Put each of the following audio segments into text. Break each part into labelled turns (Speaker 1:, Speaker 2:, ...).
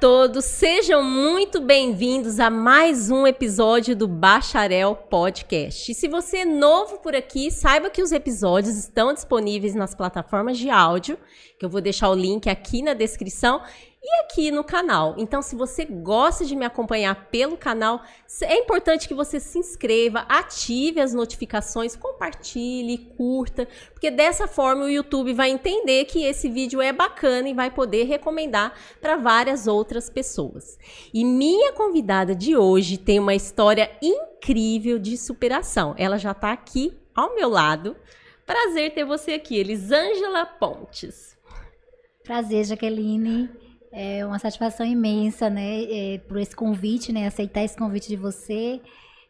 Speaker 1: todos, sejam muito bem-vindos a mais um episódio do Bacharel Podcast. E se você é novo por aqui, saiba que os episódios estão disponíveis nas plataformas de áudio, que eu vou deixar o link aqui na descrição e aqui no canal. Então, se você gosta de me acompanhar pelo canal, é importante que você se inscreva, ative as notificações, compartilhe, curta, porque dessa forma o YouTube vai entender que esse vídeo é bacana e vai poder recomendar para várias outras pessoas. E minha convidada de hoje tem uma história incrível de superação. Ela já está aqui ao meu lado. Prazer ter você aqui, Elisângela Pontes.
Speaker 2: Prazer, Jaqueline. É uma satisfação imensa, né, é, por esse convite, né, aceitar esse convite de você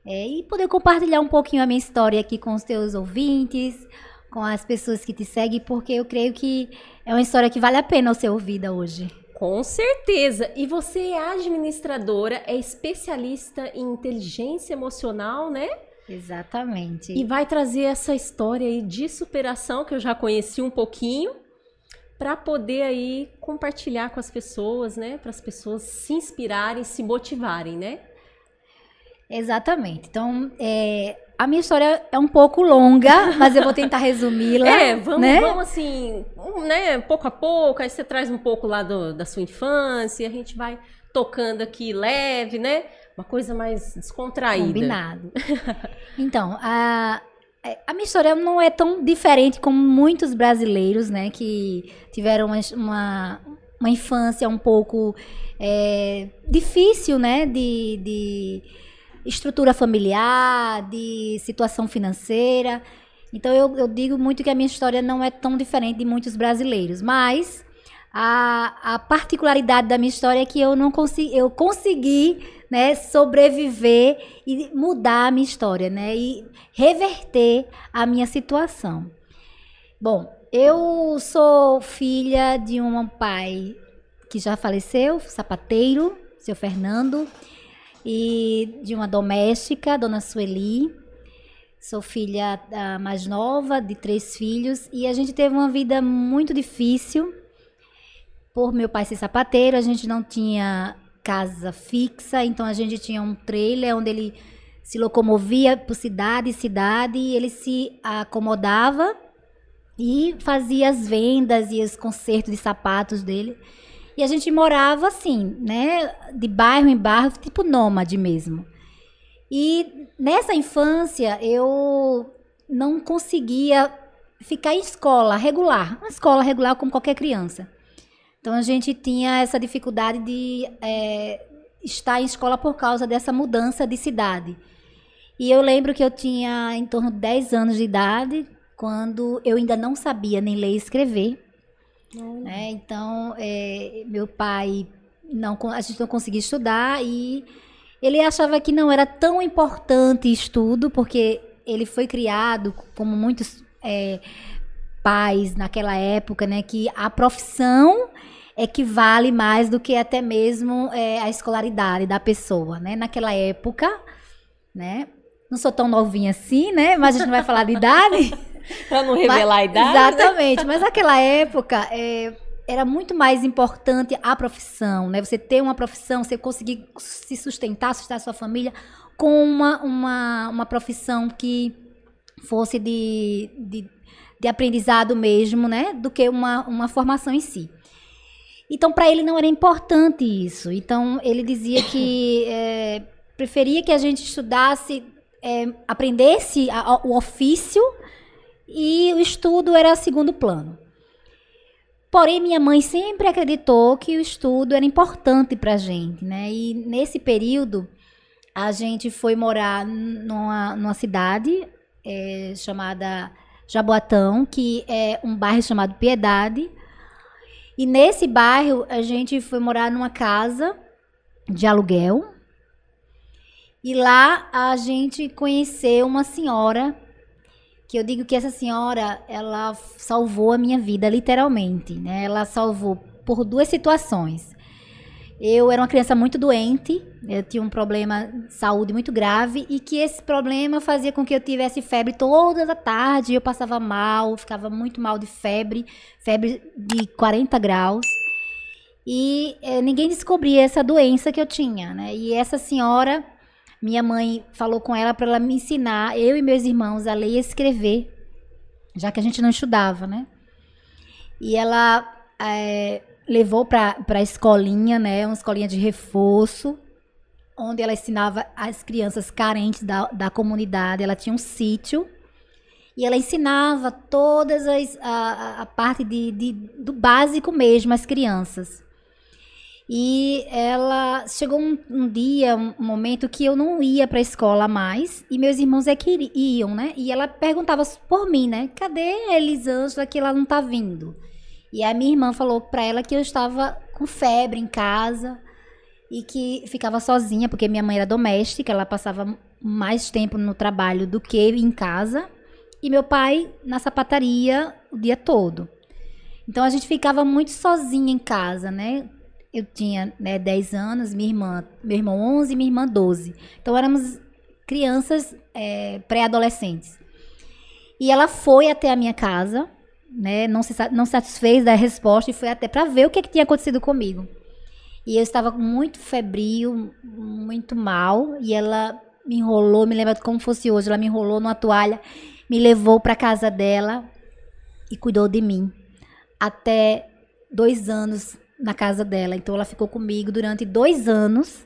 Speaker 2: é, e poder compartilhar um pouquinho a minha história aqui com os teus ouvintes, com as pessoas que te seguem, porque eu creio que é uma história que vale a pena ser ouvida hoje.
Speaker 1: Com certeza. E você é administradora, é especialista em inteligência emocional, né?
Speaker 2: Exatamente.
Speaker 1: E vai trazer essa história aí de superação que eu já conheci um pouquinho para poder aí compartilhar com as pessoas, né? Para as pessoas se inspirarem, se motivarem, né?
Speaker 2: Exatamente. Então, é, a minha história é um pouco longa, mas eu vou tentar resumi-la.
Speaker 1: É, vamos, né? vamos assim, né, pouco a pouco, aí você traz um pouco lá do, da sua infância, a gente vai tocando aqui leve, né? Uma coisa mais descontraída.
Speaker 2: Combinado. Então, a, a minha história não é tão diferente como muitos brasileiros, né, que tiveram uma, uma, uma infância um pouco é, difícil, né, de, de estrutura familiar, de situação financeira. Então eu, eu digo muito que a minha história não é tão diferente de muitos brasileiros, mas a, a particularidade da minha história é que eu não consegui, eu consegui né, sobreviver e mudar a minha história, né, e reverter a minha situação. Bom, eu sou filha de um pai que já faleceu, sapateiro, seu Fernando, e de uma doméstica, dona Sueli. Sou filha mais nova de três filhos e a gente teve uma vida muito difícil por meu pai ser sapateiro, a gente não tinha casa fixa, então a gente tinha um trailer onde ele se locomovia por cidade cidade e ele se acomodava e fazia as vendas e os consertos de sapatos dele. E a gente morava assim, né, de bairro em bairro, tipo nômade mesmo. E nessa infância eu não conseguia ficar em escola regular, uma escola regular como qualquer criança. Então a gente tinha essa dificuldade de é, estar em escola por causa dessa mudança de cidade. E eu lembro que eu tinha em torno de 10 anos de idade, quando eu ainda não sabia nem ler e escrever. Né? Então, é, meu pai, não, a gente não conseguia estudar e ele achava que não era tão importante estudo, porque ele foi criado, como muitos é, pais naquela época, né, que a profissão é que vale mais do que até mesmo é, a escolaridade da pessoa, né? Naquela época, né? Não sou tão novinha assim, né? Mas a gente não vai falar de idade.
Speaker 1: pra não revelar mas, a idade.
Speaker 2: Exatamente. Mas naquela época, é, era muito mais importante a profissão, né? Você ter uma profissão, você conseguir se sustentar, sustentar sua família com uma, uma, uma profissão que fosse de, de, de aprendizado mesmo, né? Do que uma, uma formação em si. Então, para ele não era importante isso. Então, ele dizia que é, preferia que a gente estudasse, é, aprendesse a, a, o ofício e o estudo era segundo plano. Porém, minha mãe sempre acreditou que o estudo era importante para a gente, né? E nesse período, a gente foi morar numa, numa cidade é, chamada Jaboatão, que é um bairro chamado Piedade, e nesse bairro, a gente foi morar numa casa de aluguel. E lá a gente conheceu uma senhora que eu digo que essa senhora, ela salvou a minha vida literalmente, né? Ela salvou por duas situações. Eu era uma criança muito doente, eu tinha um problema de saúde muito grave e que esse problema fazia com que eu tivesse febre toda a tarde, eu passava mal, ficava muito mal de febre, febre de 40 graus. E é, ninguém descobria essa doença que eu tinha, né? E essa senhora, minha mãe falou com ela para ela me ensinar, eu e meus irmãos, a ler e escrever, já que a gente não estudava, né? E ela é, levou para a escolinha, né? Uma escolinha de reforço, onde ela ensinava as crianças carentes da, da comunidade. Ela tinha um sítio e ela ensinava todas as a, a parte de, de, do básico mesmo às crianças. E ela chegou um, um dia, um momento que eu não ia para a escola mais e meus irmãos é que iam, né? E ela perguntava por mim, né? Cadê a Elisângela que ela não tá vindo? E a minha irmã falou para ela que eu estava com febre em casa e que ficava sozinha, porque minha mãe era doméstica, ela passava mais tempo no trabalho do que em casa, e meu pai na sapataria o dia todo. Então a gente ficava muito sozinha em casa, né? Eu tinha né, 10 anos, minha irmã, meu irmão 11 minha irmã 12. Então éramos crianças é, pré-adolescentes. E ela foi até a minha casa, né? Não se não satisfez da resposta e foi até para ver o que, que tinha acontecido comigo. E eu estava muito febril, muito mal, e ela me enrolou, me lembra como fosse hoje, ela me enrolou numa toalha, me levou para casa dela e cuidou de mim até dois anos na casa dela. Então ela ficou comigo durante dois anos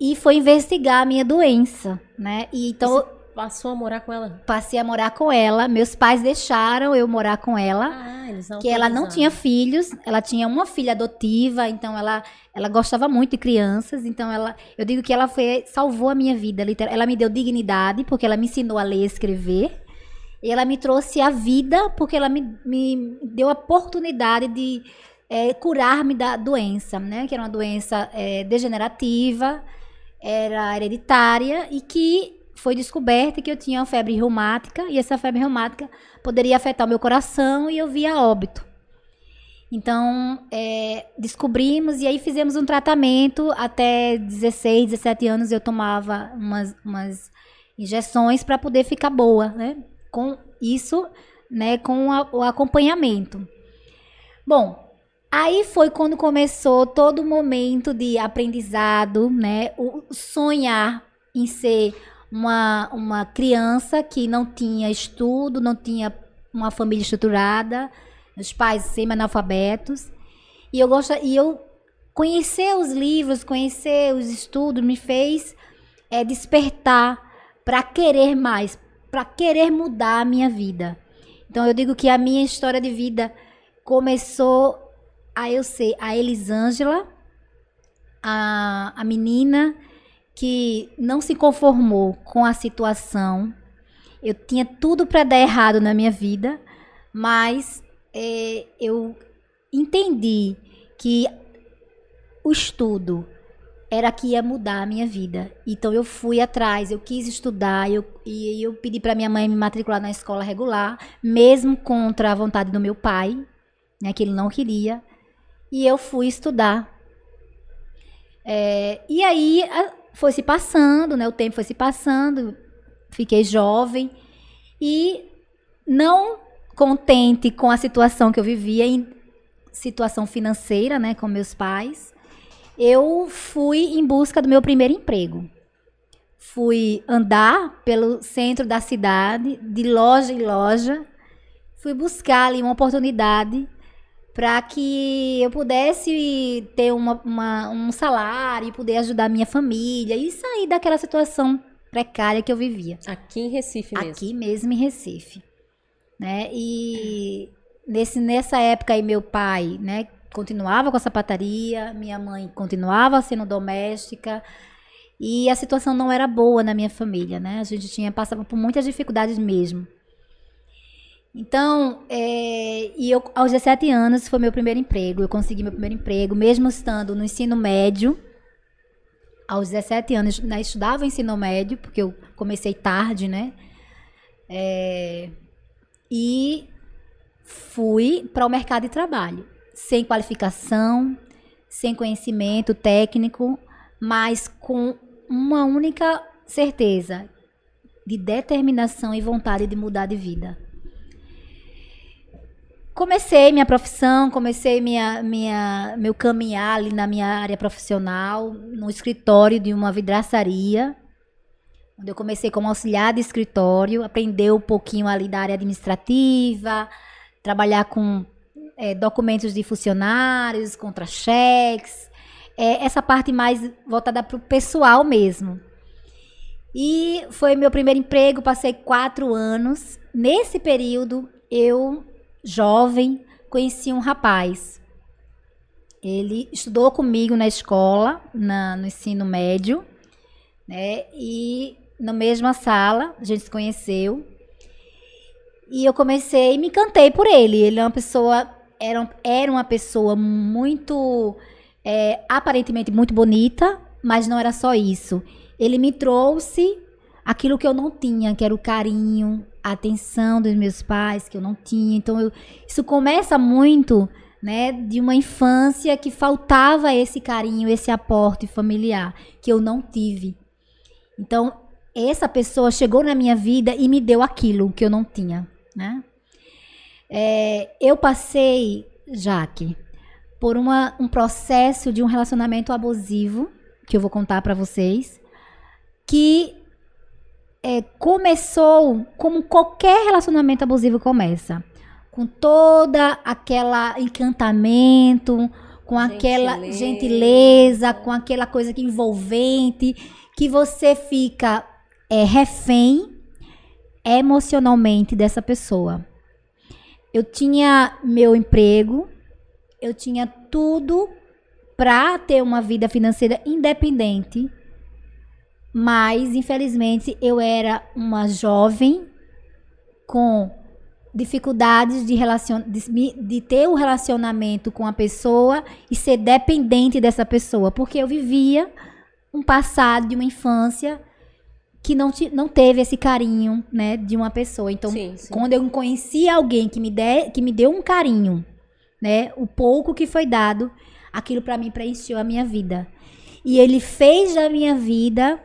Speaker 2: e foi investigar a minha doença, né? E então
Speaker 1: Passou a morar com ela?
Speaker 2: Passei a morar com ela. Meus pais deixaram eu morar com ela. Ah, eles não Que ela não tinha filhos. Ela tinha uma filha adotiva, então ela, ela gostava muito de crianças. Então ela, eu digo que ela foi salvou a minha vida. Ela me deu dignidade porque ela me ensinou a ler e escrever. E ela me trouxe a vida porque ela me, me deu a oportunidade de é, curar-me da doença, né? Que era uma doença é, degenerativa, era hereditária e que foi descoberto que eu tinha febre reumática e essa febre reumática poderia afetar o meu coração e eu via óbito. Então, é, descobrimos e aí fizemos um tratamento. Até 16, 17 anos eu tomava umas, umas injeções para poder ficar boa, né? Com isso, né, com a, o acompanhamento. Bom, aí foi quando começou todo o momento de aprendizado, né? O sonhar em ser uma, uma criança que não tinha estudo, não tinha uma família estruturada, os pais semi-analfabetos. E eu gosto, e eu conhecer os livros, conhecer os estudos me fez é, despertar para querer mais, para querer mudar a minha vida. Então eu digo que a minha história de vida começou a eu ser a Elisângela, a, a menina que não se conformou com a situação. Eu tinha tudo para dar errado na minha vida, mas é, eu entendi que o estudo era que ia mudar a minha vida. Então eu fui atrás, eu quis estudar, eu, e eu pedi para minha mãe me matricular na escola regular, mesmo contra a vontade do meu pai, né, que ele não queria. E eu fui estudar. É, e aí foi se passando, né? O tempo foi se passando, fiquei jovem e não contente com a situação que eu vivia em situação financeira, né, com meus pais, eu fui em busca do meu primeiro emprego. Fui andar pelo centro da cidade, de loja em loja, fui buscar ali uma oportunidade para que eu pudesse ter uma, uma, um salário, poder ajudar minha família e sair daquela situação precária que eu vivia.
Speaker 1: Aqui em Recife mesmo?
Speaker 2: Aqui mesmo em Recife. Né? E nesse, nessa época aí meu pai né, continuava com a sapataria, minha mãe continuava sendo doméstica e a situação não era boa na minha família, né? A gente tinha passava por muitas dificuldades mesmo. Então, é, e eu, aos 17 anos foi meu primeiro emprego. Eu consegui meu primeiro emprego, mesmo estando no ensino médio. Aos 17 anos, né, estudava ensino médio, porque eu comecei tarde, né? É, e fui para o mercado de trabalho, sem qualificação, sem conhecimento técnico, mas com uma única certeza de determinação e vontade de mudar de vida. Comecei minha profissão, comecei minha, minha, meu caminhar ali na minha área profissional, no escritório de uma vidraçaria, onde eu comecei como auxiliar de escritório, aprender um pouquinho ali da área administrativa, trabalhar com é, documentos de funcionários, contra-cheques, é, essa parte mais voltada para o pessoal mesmo. E foi meu primeiro emprego, passei quatro anos. Nesse período, eu jovem, conheci um rapaz. Ele estudou comigo na escola, na, no ensino médio, né? E na mesma sala, a gente se conheceu. E eu comecei, me encantei por ele. Ele é uma pessoa, era, era uma pessoa muito, é, aparentemente muito bonita, mas não era só isso. Ele me trouxe aquilo que eu não tinha, que era o carinho, a atenção dos meus pais, que eu não tinha. Então, eu, isso começa muito, né, de uma infância que faltava esse carinho, esse aporte familiar, que eu não tive. Então, essa pessoa chegou na minha vida e me deu aquilo que eu não tinha, né? É, eu passei, Jaque, por uma, um processo de um relacionamento abusivo, que eu vou contar para vocês, que é, começou como qualquer relacionamento abusivo começa. Com toda aquela encantamento, com gentileza. aquela gentileza, com aquela coisa que envolvente, que você fica é, refém emocionalmente dessa pessoa. Eu tinha meu emprego, eu tinha tudo para ter uma vida financeira independente mas, infelizmente, eu era uma jovem com dificuldades de, relacion... de, de ter um relacionamento com a pessoa e ser dependente dessa pessoa, porque eu vivia um passado de uma infância que não, te, não teve esse carinho, né, de uma pessoa. Então, sim, sim. quando eu conheci alguém que me, de, que me deu um carinho, né, o pouco que foi dado, aquilo para mim preencheu a minha vida. E ele fez da minha vida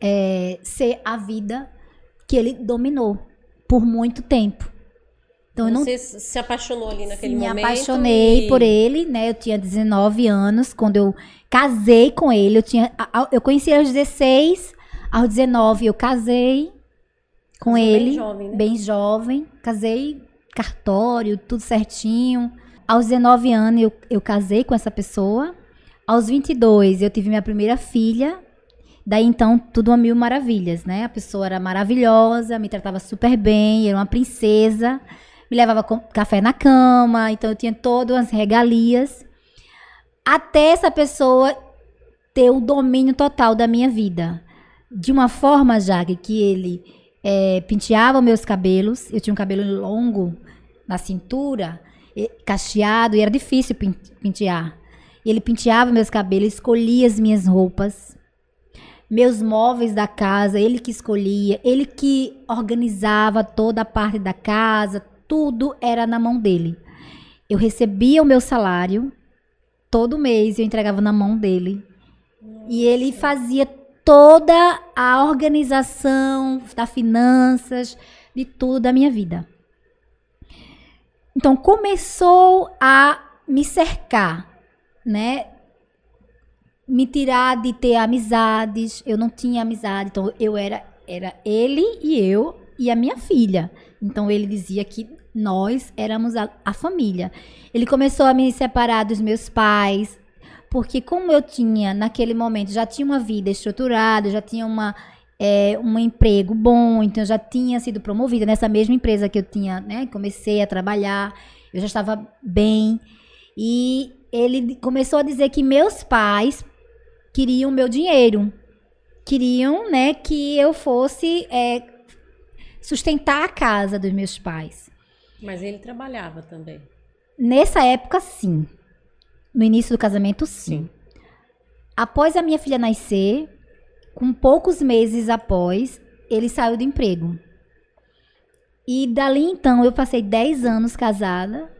Speaker 2: é, ser a vida que ele dominou por muito tempo.
Speaker 1: Então, Você não... se apaixonou ali naquele
Speaker 2: me
Speaker 1: momento?
Speaker 2: Me apaixonei e... por ele, né? Eu tinha 19 anos quando eu casei com ele. Eu, tinha, eu conheci aos 16, aos 19 eu casei com Você ele. Bem jovem, né? Bem jovem. Casei cartório, tudo certinho. Aos 19 anos eu, eu casei com essa pessoa. Aos 22 eu tive minha primeira filha. Daí então, tudo a mil maravilhas, né? A pessoa era maravilhosa, me tratava super bem, era uma princesa, me levava café na cama, então eu tinha todas as regalias. Até essa pessoa ter o domínio total da minha vida. De uma forma, já que ele é, penteava meus cabelos, eu tinha um cabelo longo na cintura, cacheado, e era difícil pentear. Ele penteava meus cabelos, escolhia as minhas roupas meus móveis da casa, ele que escolhia, ele que organizava toda a parte da casa, tudo era na mão dele. Eu recebia o meu salário todo mês eu entregava na mão dele. E ele fazia toda a organização das finanças, de tudo da minha vida. Então começou a me cercar, né? Me tirar de ter amizades. Eu não tinha amizade, então eu era era ele e eu e a minha filha. Então ele dizia que nós éramos a, a família. Ele começou a me separar dos meus pais, porque como eu tinha naquele momento já tinha uma vida estruturada, já tinha uma é, um emprego bom, então eu já tinha sido promovida nessa mesma empresa que eu tinha, né? Comecei a trabalhar, eu já estava bem e ele começou a dizer que meus pais queriam meu dinheiro. Queriam, né, que eu fosse é, sustentar a casa dos meus pais.
Speaker 1: Mas ele trabalhava também.
Speaker 2: Nessa época, sim. No início do casamento, sim. sim. Após a minha filha nascer, com poucos meses após, ele saiu do emprego. E dali então eu passei 10 anos casada.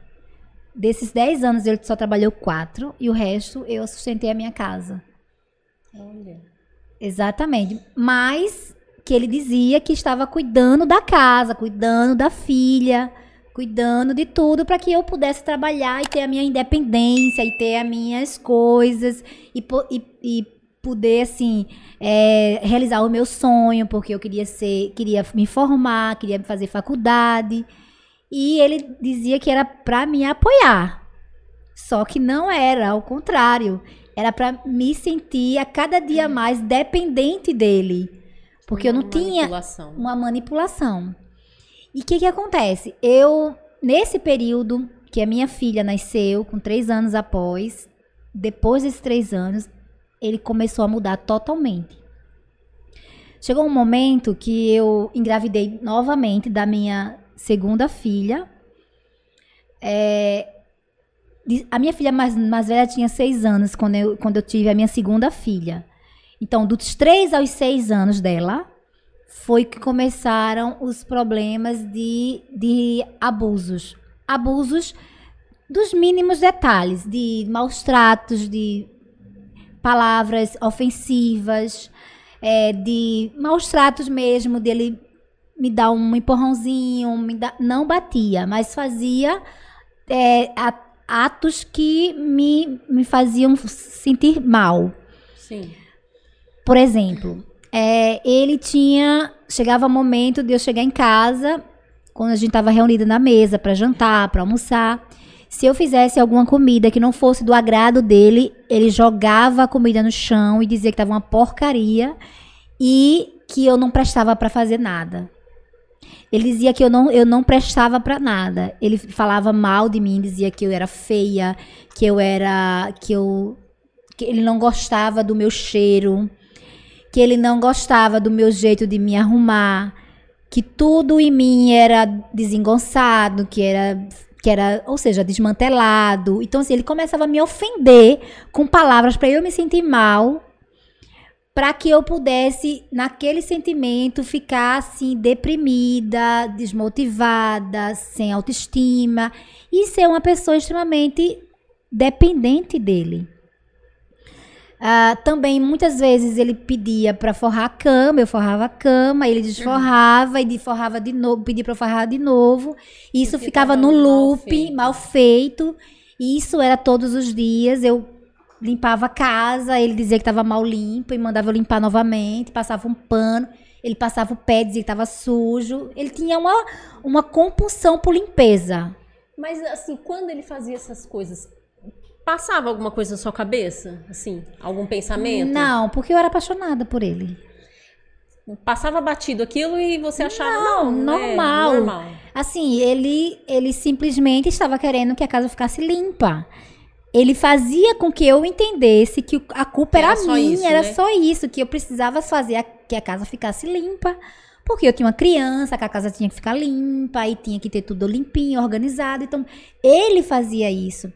Speaker 2: Desses 10 anos ele só trabalhou 4 e o resto eu sustentei a minha casa. Olha. Exatamente. Mas que ele dizia que estava cuidando da casa, cuidando da filha, cuidando de tudo para que eu pudesse trabalhar e ter a minha independência e ter as minhas coisas e, e, e poder assim é, realizar o meu sonho porque eu queria ser queria me formar queria fazer faculdade e ele dizia que era para me apoiar só que não era ao contrário era para me sentir a cada dia mais dependente dele porque uma eu não tinha uma manipulação e o que, que acontece? Eu, nesse período que a minha filha nasceu, com três anos após, depois desses três anos, ele começou a mudar totalmente. Chegou um momento que eu engravidei novamente da minha segunda filha. É, a minha filha mais, mais velha tinha seis anos quando eu, quando eu tive a minha segunda filha. Então, dos três aos seis anos dela, foi que começaram os problemas de, de abusos. Abusos dos mínimos detalhes, de maus tratos, de palavras ofensivas, é, de maus tratos mesmo, dele me dar um empurrãozinho, me dar, não batia, mas fazia é, atos que me, me faziam sentir mal.
Speaker 1: Sim.
Speaker 2: Por exemplo, é, ele tinha. Chegava o momento de eu chegar em casa, quando a gente estava reunida na mesa para jantar, para almoçar. Se eu fizesse alguma comida que não fosse do agrado dele, ele jogava a comida no chão e dizia que estava uma porcaria e que eu não prestava para fazer nada. Ele dizia que eu não, eu não prestava para nada. Ele falava mal de mim, dizia que eu era feia, que eu era que eu que ele não gostava do meu cheiro, que ele não gostava do meu jeito de me arrumar, que tudo em mim era desengonçado, que era que era, ou seja, desmantelado. Então assim, ele começava a me ofender com palavras para eu me sentir mal, para que eu pudesse naquele sentimento ficar assim deprimida, desmotivada, sem autoestima e ser uma pessoa extremamente dependente dele. Uh, também, muitas vezes, ele pedia para forrar a cama, eu forrava a cama, ele desforrava uhum. e forrava de novo, pedia para forrar de novo. E isso ficava no loop, mal feito. mal feito. E isso era todos os dias. Eu limpava a casa, ele dizia que estava mal limpo e mandava eu limpar novamente, passava um pano. Ele passava o pé, dizia que estava sujo. Ele tinha uma, uma compulsão por limpeza.
Speaker 1: Mas, assim, quando ele fazia essas coisas, Passava alguma coisa na sua cabeça? Assim, algum pensamento?
Speaker 2: Não, porque eu era apaixonada por ele.
Speaker 1: Passava batido aquilo e você achava
Speaker 2: não, não normal. É normal. Assim, ele ele simplesmente estava querendo que a casa ficasse limpa. Ele fazia com que eu entendesse que a culpa era, era minha, isso, era né? só isso, que eu precisava fazer a, que a casa ficasse limpa. Porque eu tinha uma criança, que a casa tinha que ficar limpa, e tinha que ter tudo limpinho, organizado. Então, ele fazia isso.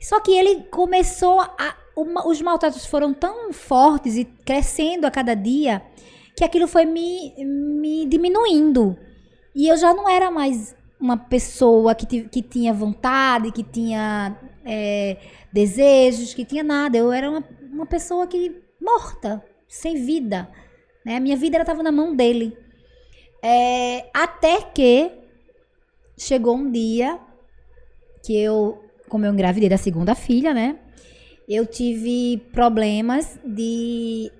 Speaker 2: Só que ele começou a. Uma, os maltratos foram tão fortes e crescendo a cada dia que aquilo foi me, me diminuindo. E eu já não era mais uma pessoa que, que tinha vontade, que tinha é, desejos, que tinha nada. Eu era uma, uma pessoa que morta, sem vida. Né? A minha vida estava na mão dele. É, até que chegou um dia que eu como eu engravidei da segunda filha, né? Eu tive problemas de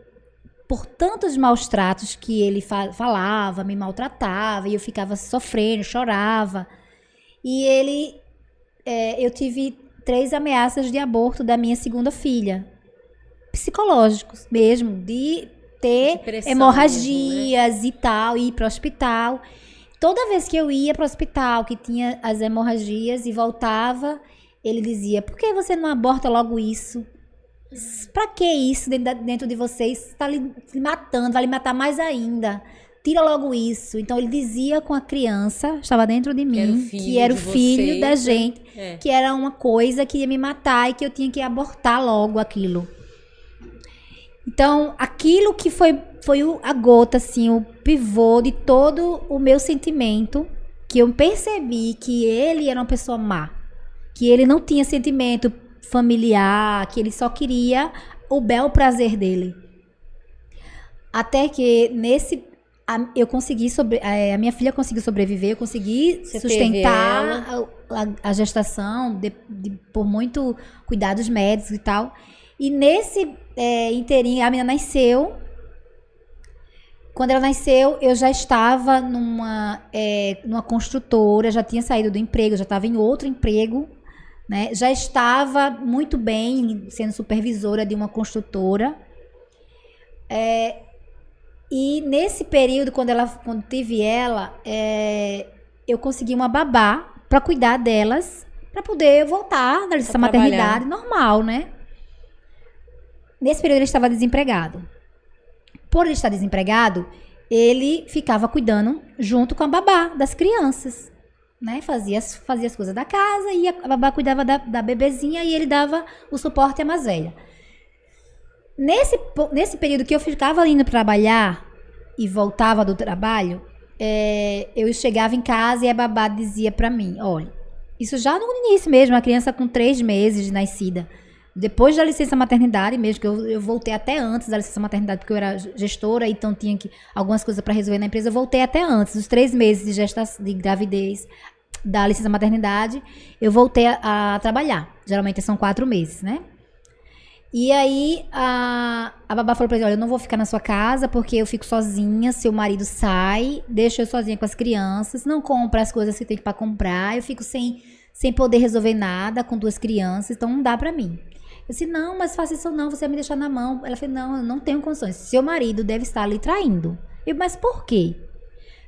Speaker 2: por tantos maus tratos que ele fa falava, me maltratava e eu ficava sofrendo, chorava. E ele, é, eu tive três ameaças de aborto da minha segunda filha, psicológicos mesmo, de ter de hemorragias mesmo, né? e tal, ir para o hospital. Toda vez que eu ia para o hospital, que tinha as hemorragias e voltava, ele dizia: por que você não aborta logo isso? Pra que isso dentro de vocês? Está lhe matando, vai lhe matar mais ainda. Tira logo isso. Então ele dizia com a criança, estava dentro de mim, que era o filho, da gente, é. que era uma coisa que ia me matar e que eu tinha que abortar logo aquilo. Então, aquilo que foi, foi a gota, assim, o pivô de todo o meu sentimento, que eu percebi que ele era uma pessoa má que ele não tinha sentimento familiar, que ele só queria o bel prazer dele. Até que nesse a, eu consegui sobre, a, a minha filha conseguiu sobreviver, eu consegui
Speaker 1: Você
Speaker 2: sustentar a, a- a gestação de- de- por muito cuidados médicos e tal. E nesse é, inteirinho, a menina nasceu. Quando ela nasceu, eu já estava numa, é, numa construtora, já tinha saído do emprego, já estava em outro emprego, né? Já estava muito bem sendo supervisora de uma construtora. É, e nesse período, quando ela, quando tive ela, é, eu consegui uma babá para cuidar delas, para poder voltar da licença maternidade normal, né? Nesse período ele estava desempregado. Por ele estar desempregado, ele ficava cuidando junto com a babá das crianças, né? Fazia, as- fazia as coisas da casa e a babá cuidava da, da bebezinha e ele dava o suporte à mais velha. Nesse, nesse período que eu ficava indo trabalhar e voltava do trabalho, é, eu chegava em casa e a babá dizia pra mim, olha, isso já no início mesmo, a criança com três meses de nascida, depois da licença maternidade mesmo, que eu, eu voltei até antes da licença maternidade, porque eu era gestora, então tinha que algumas coisas para resolver na empresa, eu voltei até antes, os três meses de gestação, de gravidez, da licença maternidade, eu voltei a, a trabalhar. Geralmente são quatro meses, né? E aí a, a babá falou pra ele, olha, eu não vou ficar na sua casa porque eu fico sozinha, seu marido sai, deixa eu sozinha com as crianças, não compra as coisas que tem para comprar, eu fico sem, sem poder resolver nada com duas crianças, então não dá pra mim. Eu disse, não, mas faça isso não, você vai me deixar na mão. Ela falou, não, eu não tenho condições. Seu marido deve estar lhe traindo. Eu, mas por quê?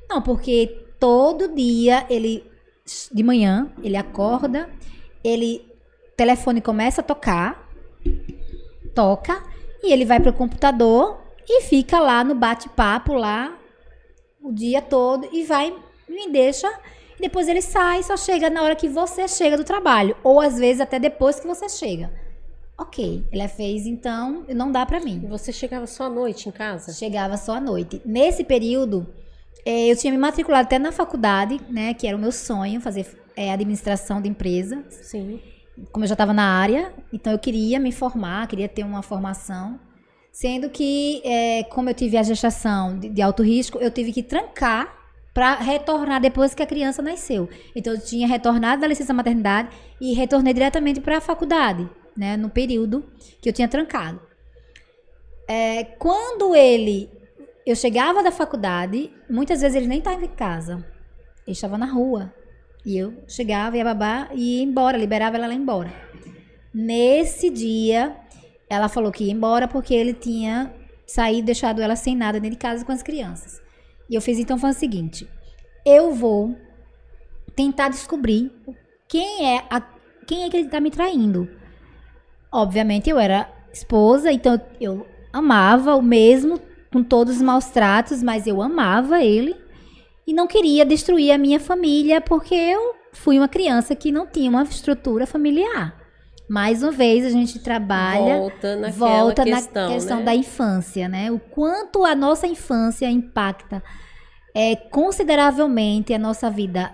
Speaker 2: Não, porque todo dia ele, de manhã, ele acorda, ele, o telefone começa a tocar, toca, e ele vai pro computador e fica lá no bate-papo lá o dia todo e vai, me deixa, e depois ele sai, só chega na hora que você chega do trabalho, ou às vezes até depois que você chega. Ok, ele fez então, não dá pra mim.
Speaker 1: E você chegava só à noite em casa?
Speaker 2: Chegava só à noite. Nesse período, eh, eu tinha me matriculado até na faculdade, né? Que era o meu sonho, fazer eh, administração de empresa.
Speaker 1: Sim.
Speaker 2: Como eu já estava na área, então eu queria me formar, queria ter uma formação. Sendo que, eh, como eu tive a gestação de, de alto risco, eu tive que trancar para retornar depois que a criança nasceu. Então eu tinha retornado da licença maternidade e retornei diretamente para a faculdade, né? No período que eu tinha trancado. É, quando ele. Eu chegava da faculdade, muitas vezes ele nem estava em casa. Ele estava na rua. E eu chegava e a babá ia embora, liberava ela lá embora. Nesse dia, ela falou que ia embora porque ele tinha saído, deixado ela sem nada dentro de casa com as crianças. E eu fiz então foi o seguinte: eu vou tentar descobrir quem é a, quem é que ele está me traindo. Obviamente eu era esposa, então eu amava o mesmo, com todos os maus tratos, mas eu amava ele e não queria destruir a minha família porque eu fui uma criança que não tinha uma estrutura familiar. Mais uma vez a gente trabalha
Speaker 1: Volta naquela
Speaker 2: volta
Speaker 1: questão,
Speaker 2: na questão
Speaker 1: né?
Speaker 2: da infância, né? O quanto a nossa infância impacta é, consideravelmente a nossa vida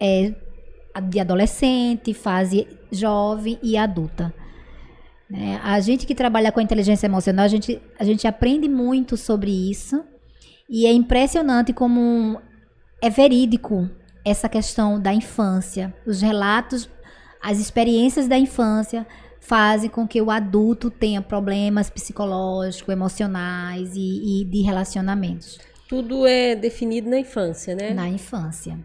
Speaker 2: é, de adolescente, fase jovem e adulta. né? A gente que trabalha com inteligência emocional, a gente, a gente aprende muito sobre isso e é impressionante como é verídico essa questão da infância. Os relatos, as experiências da infância fazem com que o adulto tenha problemas psicológicos, emocionais e, e de relacionamentos
Speaker 1: Tudo é definido na infância, né?
Speaker 2: na infância.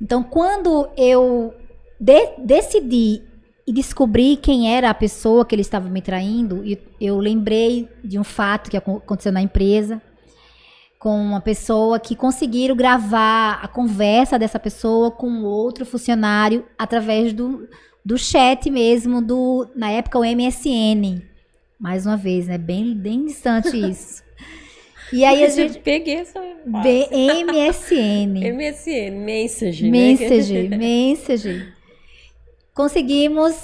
Speaker 2: Então, quando eu de- decidi e descobri quem era a pessoa que ele estava me traindo, e eu lembrei de um fato que acon- aconteceu na empresa com uma pessoa que conseguiram gravar a conversa dessa pessoa com outro funcionário através do, do chat mesmo do na época o MSN. Mais uma vez, né? Bem, bem distante isso. E aí a gente
Speaker 1: peguei essa
Speaker 2: B- MSN.
Speaker 1: MSN, Messenger, né?
Speaker 2: Messenger, Messenger. Conseguimos.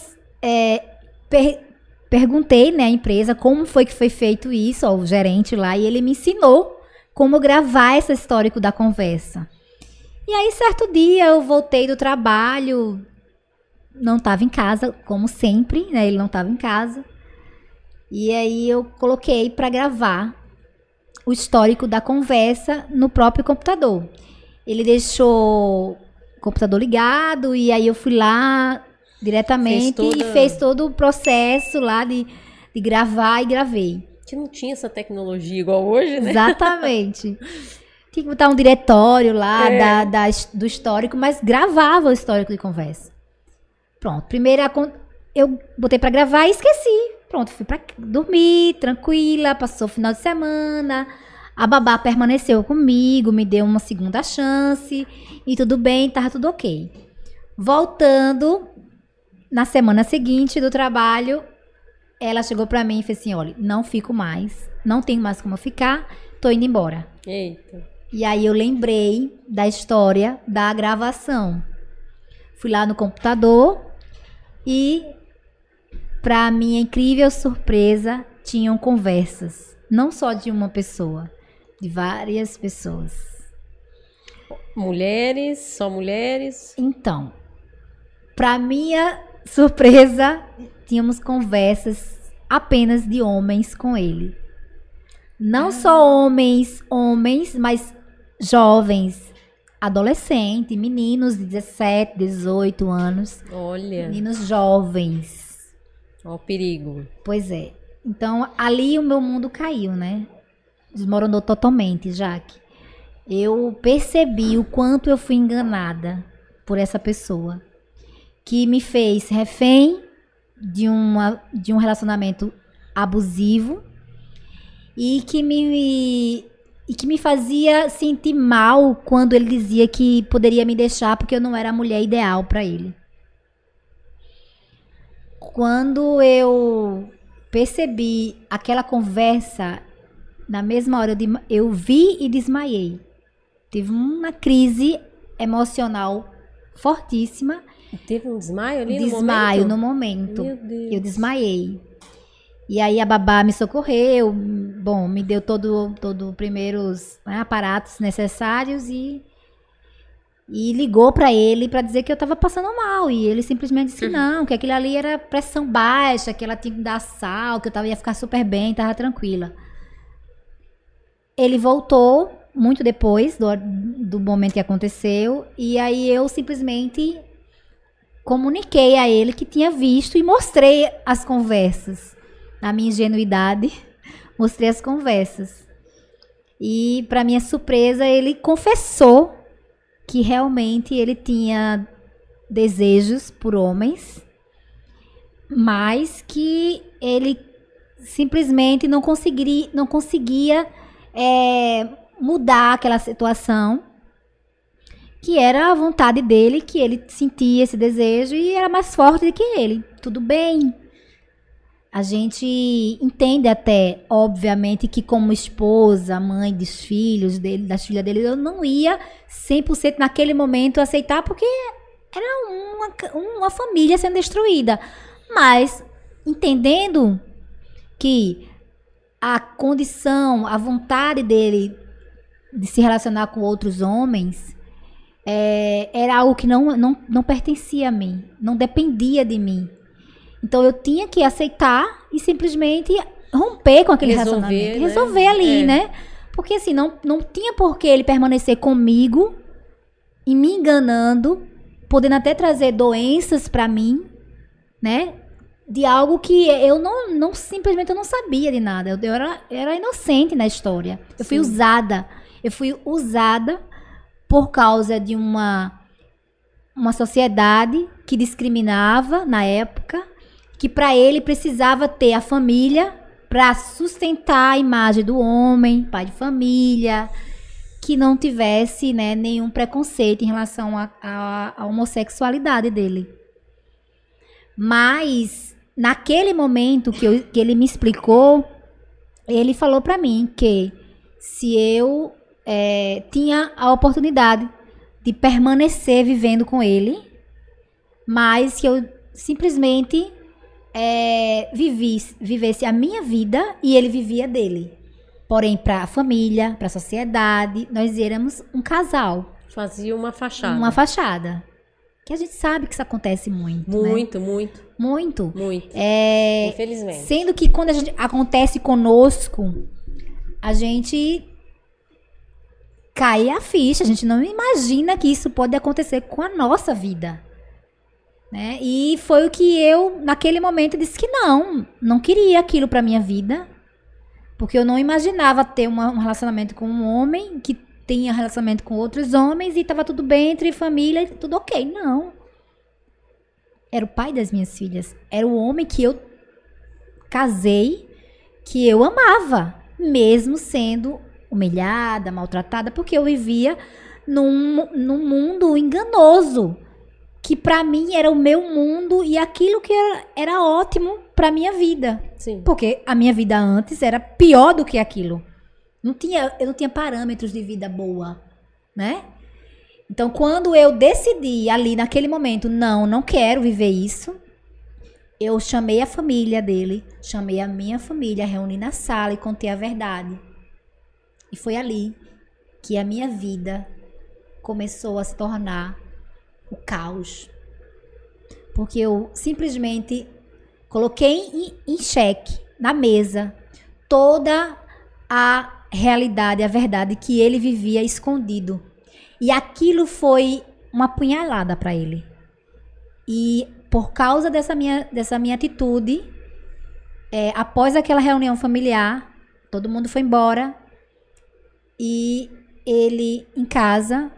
Speaker 2: é, per- perguntei né, à empresa como foi que foi feito isso, ao gerente lá, e ele me ensinou como gravar esse histórico da conversa. E aí, certo dia, eu voltei do trabalho, não estava em casa, como sempre, né? Ele não estava em casa. E aí eu coloquei para gravar o histórico da conversa no próprio computador. Ele deixou o computador ligado e aí eu fui lá diretamente
Speaker 1: Fez toda-
Speaker 2: e fez todo o processo lá de, de gravar e gravei.
Speaker 1: Que não tinha essa tecnologia igual hoje, né?
Speaker 2: Exatamente. Tinha que botar um diretório lá
Speaker 1: É.
Speaker 2: da, da do histórico, mas gravava o histórico de conversa. Pronto. Primeiro a con- eu botei pra gravar e esqueci. Pronto, fui pra dormir, tranquila, passou o final de semana. A babá permaneceu comigo, me deu uma segunda chance e tudo bem, tava tudo ok. Voltando na semana seguinte do trabalho, ela chegou pra mim e fez assim: olha, não fico mais, não tenho mais como ficar, tô indo embora.
Speaker 1: Eita.
Speaker 2: E aí eu lembrei da história da gravação. Fui lá no computador e, para minha incrível surpresa, tinham conversas, não só de uma pessoa, de várias pessoas.
Speaker 1: Mulheres, só mulheres.
Speaker 2: Então, para minha surpresa, tínhamos conversas apenas de homens com ele. Não só homens, homens, mas jovens, adolescentes, meninos de 17, 18 anos,
Speaker 1: Olha,
Speaker 2: meninos jovens.
Speaker 1: ó o perigo.
Speaker 2: Pois é. Então, ali o meu mundo caiu, né? Desmoronou totalmente, Jaque. Eu percebi o quanto eu fui enganada por essa pessoa que me fez refém de, uma, de um relacionamento abusivo e que me e que me fazia sentir mal quando ele dizia que poderia me deixar porque eu não era a mulher ideal para ele. Quando eu percebi aquela conversa, na mesma hora eu, eu vi e desmaiei. Tive uma crise emocional fortíssima.
Speaker 1: Teve um desmaio ali
Speaker 2: desmaio
Speaker 1: no
Speaker 2: no
Speaker 1: momento?
Speaker 2: momento.
Speaker 1: Meu Deus.
Speaker 2: Eu desmaiei. E aí a babá me socorreu, bom, me deu todo todo primeiros né, aparatos necessários e e ligou pra ele pra dizer que eu tava passando mal e ele simplesmente disse que não, que aquilo ali era pressão baixa, que ela tinha que dar sal, que eu tava ia ficar super bem, tava tranquila. Ele voltou muito depois do, do momento que aconteceu e aí eu simplesmente comuniquei a ele que tinha visto e mostrei as conversas. Na minha ingenuidade, mostrei as conversas. E, para minha surpresa, ele confessou que realmente ele tinha desejos por homens, mas que ele simplesmente não não conseguia é, mudar aquela situação que era a vontade dele, que ele sentia esse desejo e era mais forte do que ele. Tudo bem. A gente entende até, obviamente, que como esposa, mãe dos filhos dele, das filhas dele, eu não ia 100% naquele momento aceitar, porque era uma, uma família sendo destruída. Mas, entendendo que a condição, a vontade dele de se relacionar com outros homens é, era algo que não, não, não pertencia a mim, não dependia de mim. Então eu tinha que aceitar e simplesmente romper com aquele
Speaker 1: Resolver,
Speaker 2: relacionamento.
Speaker 1: né?
Speaker 2: Resolver ali,
Speaker 1: É.
Speaker 2: né? Porque assim, não, não tinha por que ele permanecer comigo e me enganando, podendo até trazer doenças pra mim, né? De algo que eu não, não simplesmente eu não sabia de nada. Eu, eu era, era inocente na história. Eu fui
Speaker 1: Sim.
Speaker 2: usada. Eu fui usada por causa de uma uma sociedade que discriminava na época, que para ele precisava ter a família para sustentar a imagem do homem, pai de família, que não tivesse né, nenhum preconceito em relação à homossexualidade dele. Mas naquele momento que, eu- que ele me explicou, ele falou para mim que se eu eh, tinha a oportunidade de permanecer vivendo com ele, mas que eu simplesmente eh, vivis- vivesse a minha vida e ele vivia dele. Porém, para a família, para a sociedade, nós éramos um casal,
Speaker 1: Fazia uma fachada.
Speaker 2: uma fachada. Que a gente sabe que isso acontece muito. né?
Speaker 1: Muito, muito,
Speaker 2: Muito.
Speaker 1: muito.
Speaker 2: É,
Speaker 1: Infelizmente.
Speaker 2: Sendo que quando a gente acontece conosco, a gente cai a ficha, a gente não imagina que isso pode acontecer com a nossa vida. Né? E foi o que eu, naquele momento, disse que não, não queria aquilo para minha vida. Porque eu não imaginava ter uma, um relacionamento com um homem que tinha relacionamento com outros homens e tava tudo bem entre família tudo ok. Não. Era o pai das minhas filhas. Era o homem que eu casei, que eu amava, mesmo sendo humilhada, maltratada, porque eu vivia num, num mundo enganoso que para mim era o meu mundo e aquilo que era, era ótimo para minha vida.
Speaker 1: Sim.
Speaker 2: Porque a minha vida antes era pior do que aquilo. Não tinha, eu não tinha parâmetros de vida boa, né? Então, quando eu decidi ali naquele momento, não, não quero viver isso, eu chamei a família dele, chamei a minha família, reuni na sala e contei a verdade. E foi ali que a minha vida começou a se tornar o caos. Porque eu simplesmente coloquei em, xeque, na mesa, toda a realidade, a verdade que ele vivia escondido. E aquilo foi uma punhalada para ele. E por causa dessa minha, dessa minha atitude, é, após aquela reunião familiar, todo mundo foi embora. E ele em casa,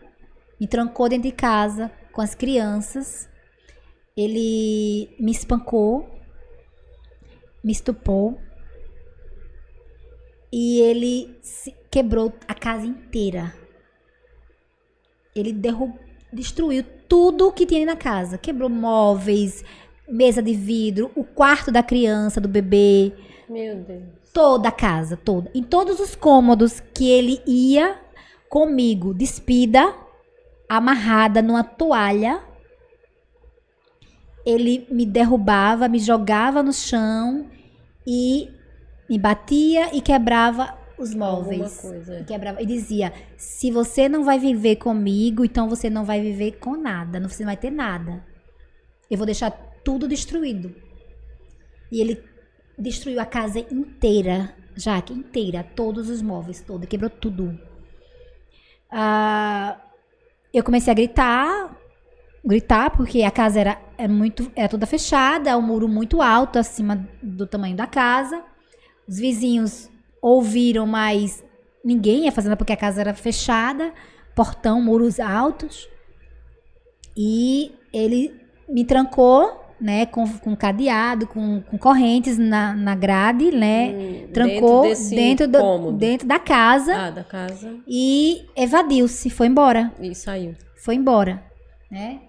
Speaker 2: me trancou dentro de casa, com as crianças. Ele me espancou, me estupou. E ele quebrou a casa inteira. Ele derrubou, destruiu tudo que tinha na casa. Quebrou móveis, mesa de vidro, o quarto da criança, do bebê.
Speaker 1: Meu Deus.
Speaker 2: Toda a casa, toda. Em todos os cômodos que ele ia comigo, despida, amarrada numa toalha. Ele me derrubava, me jogava no chão e me batia e quebrava os móveis. E, quebrava, e dizia: se você não vai viver comigo, então você não vai viver com nada, não você não vai ter nada. Eu vou deixar tudo destruído. E ele destruiu a casa inteira, Jaque, inteira, todos os móveis, todo, quebrou tudo. Ah, eu comecei a gritar, gritar, porque a casa era, era é muito, era toda fechada, um muro muito alto acima do tamanho da casa. Os vizinhos ouviram, mas ninguém ia fazendo porque a casa era fechada, portão, muros altos. E ele me trancou, né, com, com cadeado, com, com correntes na, na grade, né? Hum, trancou dentro, dentro, do, dentro da casa.
Speaker 1: Ah, da casa.
Speaker 2: E evadiu-se, foi embora.
Speaker 1: E saiu.
Speaker 2: Foi embora, né?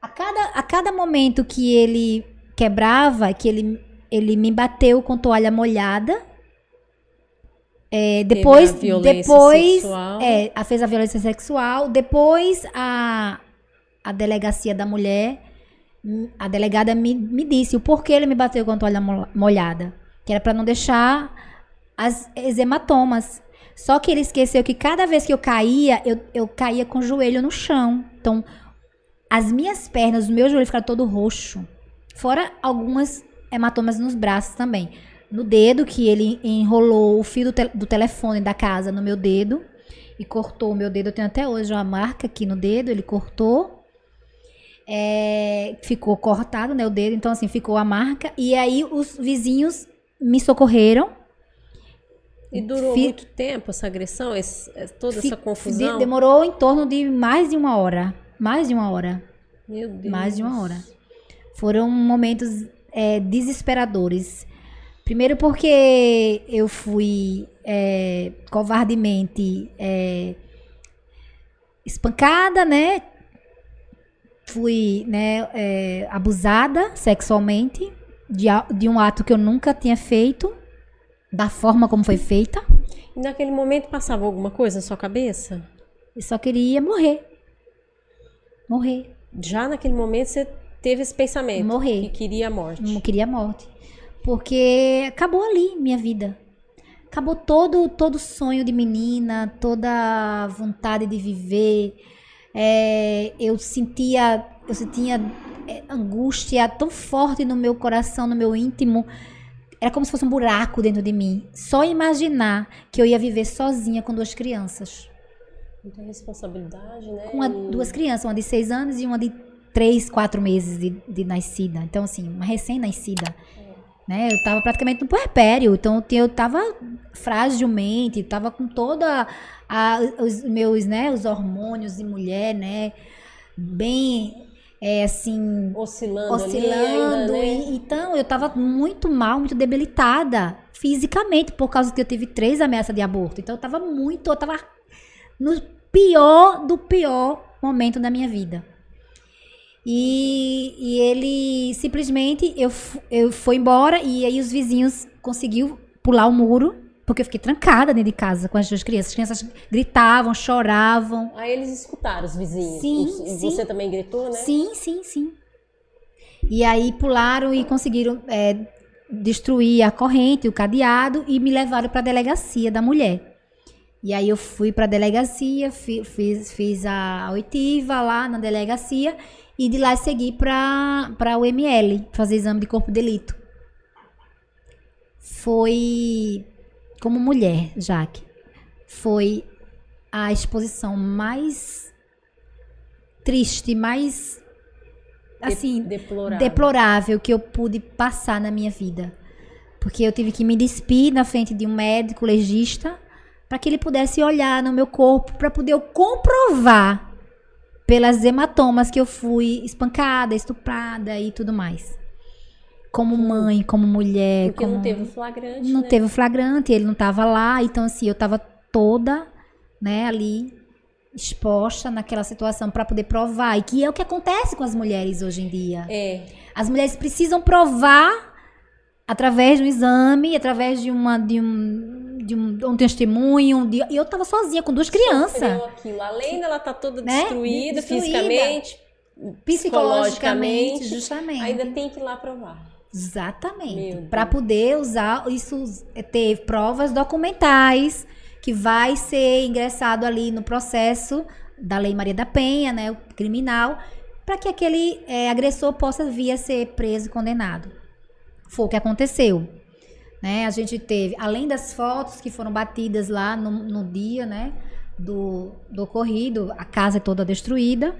Speaker 2: A cada, a cada momento que ele quebrava, que ele, ele me bateu com toalha molhada. É, depois, depois, é, fez a violência sexual. Depois a, a delegacia da mulher a delegada me, me disse o porquê ele me bateu com a toalha molhada. Que era para não deixar as, as hematomas. Só que ele esqueceu que cada vez que eu caía, eu, eu caía com o joelho no chão. Então, as minhas pernas, o meu joelho ficava todo roxo. Fora algumas hematomas nos braços também. No dedo, que ele enrolou o fio do, te do telefone da casa no meu dedo e cortou o meu dedo. Eu tenho até hoje uma marca aqui no dedo. Ele cortou é, ficou cortado, né, o dedo, então assim, ficou a marca. E aí os vizinhos me socorreram.
Speaker 1: E durou Fi muito tempo essa agressão, esse, é, toda Fi essa confusão?
Speaker 2: demorou em torno de mais de uma hora. Mais de uma hora.
Speaker 1: Meu Deus.
Speaker 2: Mais de uma hora. Foram momentos é, desesperadores. Primeiro porque eu fui é, covardemente é, espancada, né? Fui né, é, abusada sexualmente de, de um ato que eu nunca tinha feito, da forma como foi feita.
Speaker 1: E naquele momento passava alguma coisa na sua cabeça?
Speaker 2: Eu só queria morrer. Morrer.
Speaker 1: Já naquele momento você teve esse pensamento?
Speaker 2: Morrer.
Speaker 1: Que queria a morte.
Speaker 2: Não queria a morte. Porque acabou ali minha vida. Acabou todo todo sonho de menina, toda vontade de viver é, eu sentia, eu sentia é, angústia tão forte no meu coração, no meu íntimo, era como se fosse um buraco dentro de mim. Só imaginar que eu ia viver sozinha com duas crianças.
Speaker 1: Muita responsabilidade, né?
Speaker 2: Com uma- duas crianças, uma de seis anos e uma de três, quatro meses de, de nascida. Então, assim, uma recém-nascida. Né? Eu tava praticamente no puerpério, então eu te- eu tava fragilmente, tava com toda a- os meus, né, os hormônios de mulher, né, bem, é, assim,
Speaker 1: Oscilando,
Speaker 2: oscilando.
Speaker 1: ainda, né?
Speaker 2: e- então, eu tava muito mal, muito debilitada fisicamente, por causa que eu tive três ameaças de aborto. Então, eu tava muito, eu tava no pior do pior momento da minha vida. E, e ele simplesmente, eu, eu fui embora e aí os vizinhos conseguiu pular o muro, porque eu fiquei trancada dentro de casa com as duas crianças. As crianças gritavam, choravam.
Speaker 1: Aí eles escutaram os vizinhos.
Speaker 2: Sim,
Speaker 1: Os- e
Speaker 2: sim.
Speaker 1: Você também gritou, né?
Speaker 2: Sim, sim, sim. E aí pularam e conseguiram é, destruir a corrente, o cadeado e me levaram para a delegacia da mulher. E aí eu fui para a delegacia, fi- fiz, fiz a oitiva lá na delegacia e de lá segui para o ML, fazer exame de corpo de delito. Foi como mulher, Jaque. Foi a exposição mais triste, mais assim,
Speaker 1: deplorável.
Speaker 2: deplorável que eu pude passar na minha vida. Porque eu tive que me despir na frente de um médico legista para que ele pudesse olhar no meu corpo para poder eu comprovar pelas hematomas que eu fui espancada, estuprada e tudo mais. Como mãe, como mulher,
Speaker 1: Porque
Speaker 2: como
Speaker 1: não teve o flagrante,
Speaker 2: não
Speaker 1: né?
Speaker 2: teve o flagrante, ele não estava lá, então assim, eu estava toda, né, ali exposta naquela situação para poder provar, e que é o que acontece com as mulheres hoje em dia.
Speaker 1: É.
Speaker 2: As mulheres precisam provar através de um exame, através de uma de um, de um, de um testemunho, de- e eu estava sozinha com duas crianças.
Speaker 1: Aquilo. Além dela estar toda
Speaker 2: Né?
Speaker 1: destruída,
Speaker 2: Destruída.
Speaker 1: fisicamente,
Speaker 2: Psicologicamente,
Speaker 1: psicologicamente,
Speaker 2: justamente.
Speaker 1: ainda tem que ir lá provar.
Speaker 2: Exatamente. Para poder usar isso, é ter provas documentais que vai ser ingressado ali no processo da Lei Maria da Penha, né, o criminal, para que aquele é, agressor possa vir a ser preso e condenado. Foi o que aconteceu. Né? A gente teve, além das fotos que foram batidas lá no, no dia, né, do, do ocorrido, a casa toda destruída,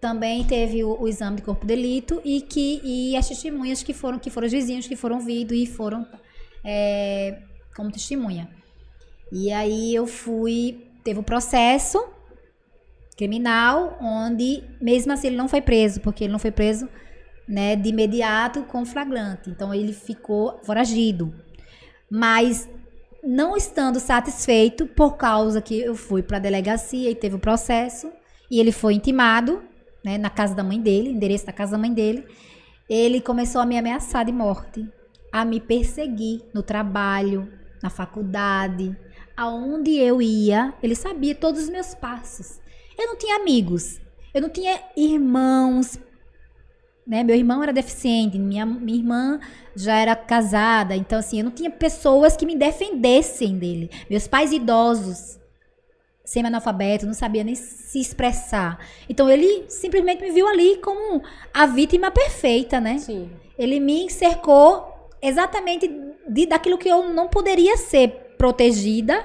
Speaker 2: também teve o, o exame de corpo de delito e que e as testemunhas que foram que foram os vizinhos que foram ouvidos e foram é, como testemunha. E aí eu fui teve o processo criminal onde mesmo assim ele não foi preso porque ele não foi preso né de imediato com flagrante. Então ele ficou foragido. Mas não estando satisfeito por causa que eu fui para a delegacia e teve o processo e ele foi intimado né, na casa da mãe dele, endereço da casa da mãe dele, ele começou a me ameaçar de morte, a me perseguir no trabalho, na faculdade, aonde eu ia, ele sabia todos os meus passos. Eu não tinha amigos, eu não tinha irmãos, né? Meu irmão era deficiente, minha, minha irmã já era casada, então assim, eu não tinha pessoas que me defendessem dele. Meus pais idosos, semi-analfabeto, não sabia nem se expressar. Então ele simplesmente me viu ali como a vítima perfeita, né?
Speaker 1: Sim.
Speaker 2: Ele me cercou exatamente de, daquilo que eu não poderia ser protegida,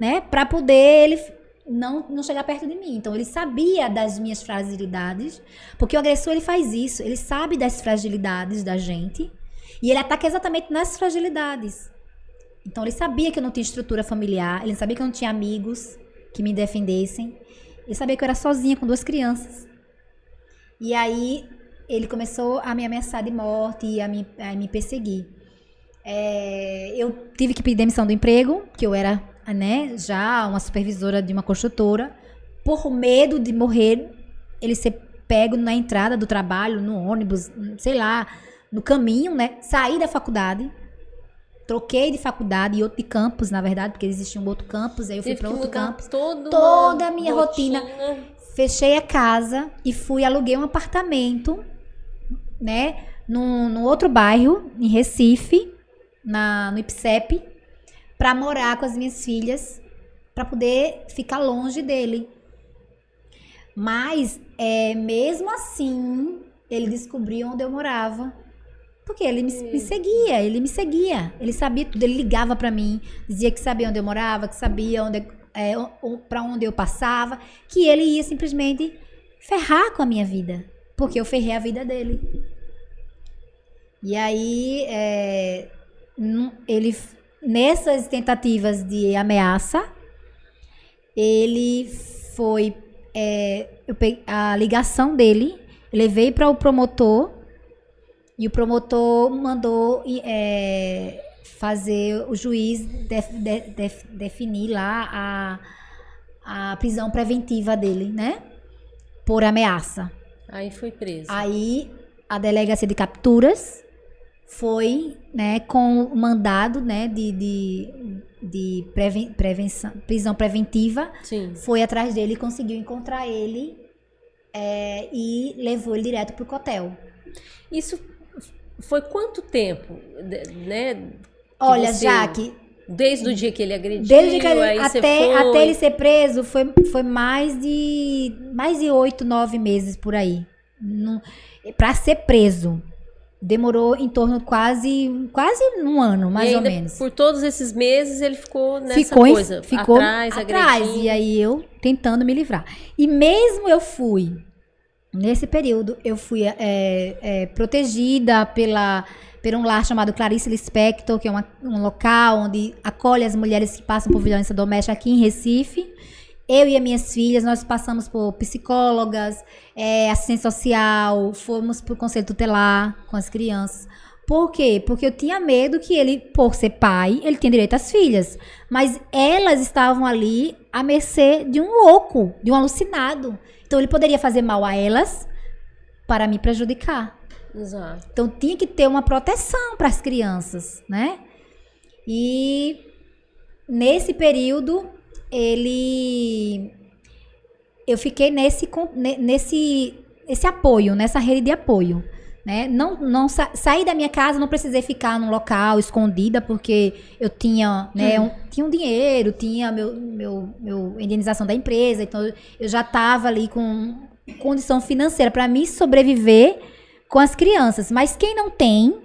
Speaker 2: né? Para poder ele não, não chegar perto de mim. Então ele sabia das minhas fragilidades, porque o agressor ele faz isso, ele sabe das fragilidades da gente e ele ataca exatamente nas fragilidades. Então ele sabia que eu não tinha estrutura familiar, ele sabia que eu não tinha amigos que me defendessem. Ele sabia que eu era sozinha com duas crianças. E aí ele começou a me ameaçar de morte e a me, a me perseguir. É, eu tive que pedir demissão do emprego, que eu era né, já uma supervisora de uma construtora, por medo de morrer, ele ser pego na entrada do trabalho, no ônibus, sei lá, no caminho, né? Saí da faculdade, troquei de faculdade e outro de campus, na verdade, porque existia um outro campus, aí eu fui para outro campus. Toda a minha rotina.
Speaker 1: rotina.
Speaker 2: Fechei a casa e fui aluguei um apartamento, né, num, num outro bairro, em Recife, na, no IPSEP, para morar com as minhas filhas, para poder ficar longe dele. Mas, é, mesmo assim, ele descobriu onde eu morava, Porque ele me, me seguia, ele me seguia. Ele sabia tudo, ele ligava pra mim, dizia que sabia onde eu morava, que sabia onde, é, para onde eu passava, que ele ia simplesmente ferrar com a minha vida, porque eu ferrei a vida dele. E aí, é, ele, nessas tentativas de ameaça, ele foi. É, peguei, a ligação dele, levei para o promotor, e o promotor mandou é, fazer o juiz def, def, definir lá a, a prisão preventiva dele, né? Por ameaça.
Speaker 1: Aí foi preso.
Speaker 2: Aí a delegacia de capturas foi né, com o mandado né, de, de, de preven prevenção, prisão preventiva.
Speaker 1: Sim.
Speaker 2: Foi atrás dele e conseguiu encontrar ele é, e levou ele direto para o hotel.
Speaker 1: Isso foi quanto tempo, né?
Speaker 2: Olha, você, Jaque.
Speaker 1: Desde o dia que ele agrediu,
Speaker 2: desde que ele, até, até ele ser preso, foi, foi mais de mais de oito, nove meses por aí. Para ser preso. Demorou em torno quase quase um ano, mais ou menos.
Speaker 1: Por todos esses meses ele ficou nessa ficou, coisa,
Speaker 2: ficou atrás, atrás agredindo. e aí eu tentando me livrar. E mesmo eu fui nesse período eu fui é, é, protegida pela por um lar chamado Clarice Lispector, que é uma, um local onde acolhe as mulheres que passam por violência doméstica aqui em Recife. Eu e as minhas filhas, nós passamos por psicólogas, é, assistente social, fomos para o conselho tutelar com as crianças. Por quê? Porque eu tinha medo que ele, por ser pai, ele tem direito às filhas. Mas elas estavam ali à mercê de um louco, de um alucinado. Então ele poderia fazer mal a elas para me prejudicar.
Speaker 1: Exato.
Speaker 2: Então tinha que ter uma proteção para as crianças, né? E nesse período ele eu fiquei nesse nesse esse apoio, nessa rede de apoio. Né? Não, não sa saí da minha casa, não precisei ficar num local escondida porque eu tinha, né, uhum. um, tinha um dinheiro, tinha meu, meu, meu indenização da empresa, então eu já estava ali com condição financeira para me sobreviver com as crianças. Mas quem não tem,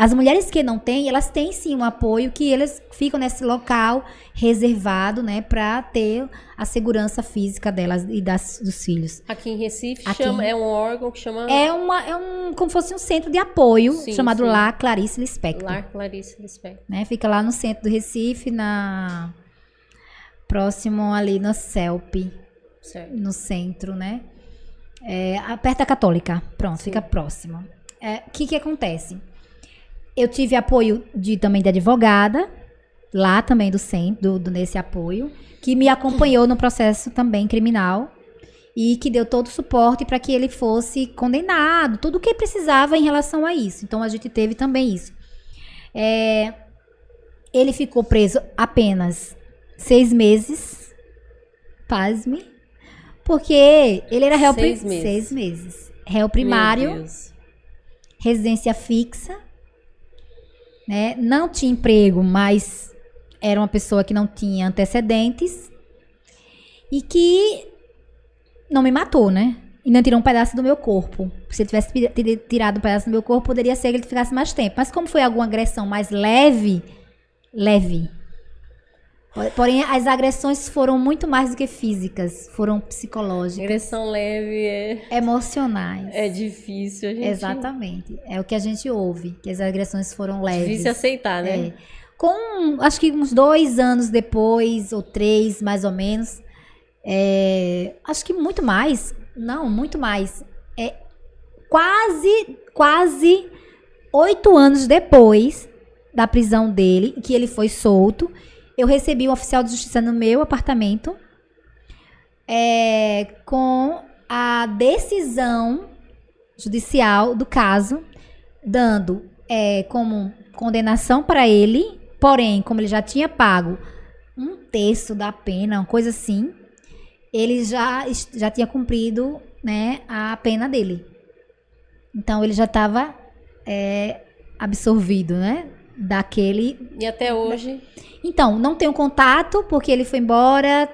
Speaker 2: as mulheres que não têm, elas têm sim um apoio que elas ficam nesse local reservado, né, para ter a segurança física delas e das, dos filhos.
Speaker 1: Aqui em Recife Aqui, chama, é um órgão que chama
Speaker 2: É uma é um como fosse um centro de apoio sim, chamado sim. Lá Clarice Lispector.
Speaker 1: Lá Clarice Lispector.
Speaker 2: Né, fica lá no centro do Recife, na próximo ali no CELP. Certo. No centro, né? É, perto da Católica. Pronto, Sim. fica próximo. O é, que que acontece? Eu tive apoio de também de advogada, lá também do centro, do, do, nesse apoio, que me acompanhou no processo também criminal e que deu todo o suporte para que ele fosse condenado, tudo o que precisava em relação a isso. Então a gente teve também isso. É, ele ficou preso apenas seis meses, pasme, porque ele era réu seis, meses. seis meses. Réu primário, residência fixa, né? Não tinha emprego, mas era uma pessoa que não tinha antecedentes e que não me matou, né? E não tirou um pedaço do meu corpo. Se ele tivesse tirado um pedaço do meu corpo, poderia ser que ele ficasse mais tempo. Mas como foi alguma agressão mais leve, leve, Porém, as agressões foram muito mais do que físicas, foram psicológicas.
Speaker 1: Agressão leve é.
Speaker 2: Emocionais.
Speaker 1: É difícil, a gente.
Speaker 2: Exatamente. É o que a gente ouve, que as agressões foram leves.
Speaker 1: Difícil aceitar, né? É.
Speaker 2: Com, acho que uns dois anos depois, ou três, mais ou menos. É, acho que muito mais. Não, muito mais. É quase, quase oito anos depois da prisão dele, que ele foi solto eu recebi um oficial de justiça no meu apartamento é, com a decisão judicial do caso, dando é, como condenação para ele, porém, como ele já tinha pago um terço da pena, uma coisa assim, ele já, já tinha cumprido né, a pena dele. Então ele já estava é, absorvido, né? Daquele.
Speaker 1: E até hoje.
Speaker 2: Então, não tenho contato, porque ele foi embora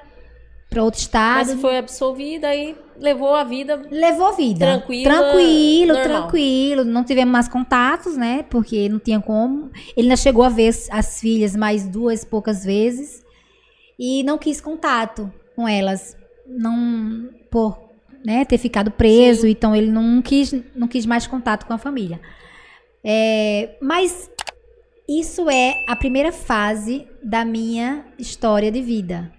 Speaker 2: para outro estado.
Speaker 1: Mas foi absolvida e levou a vida.
Speaker 2: Levou vida.
Speaker 1: Tranquila,
Speaker 2: Tranquilo,
Speaker 1: normal.
Speaker 2: tranquilo. Não tivemos mais contatos, né? Porque não tinha como. Ele ainda chegou a ver as- as filhas mais duas poucas vezes. E não quis contato com elas. Não. Por né, ter ficado preso. Então ele não quis, não quis mais contato com a família. É, mas isso é a primeira fase da minha história de vida.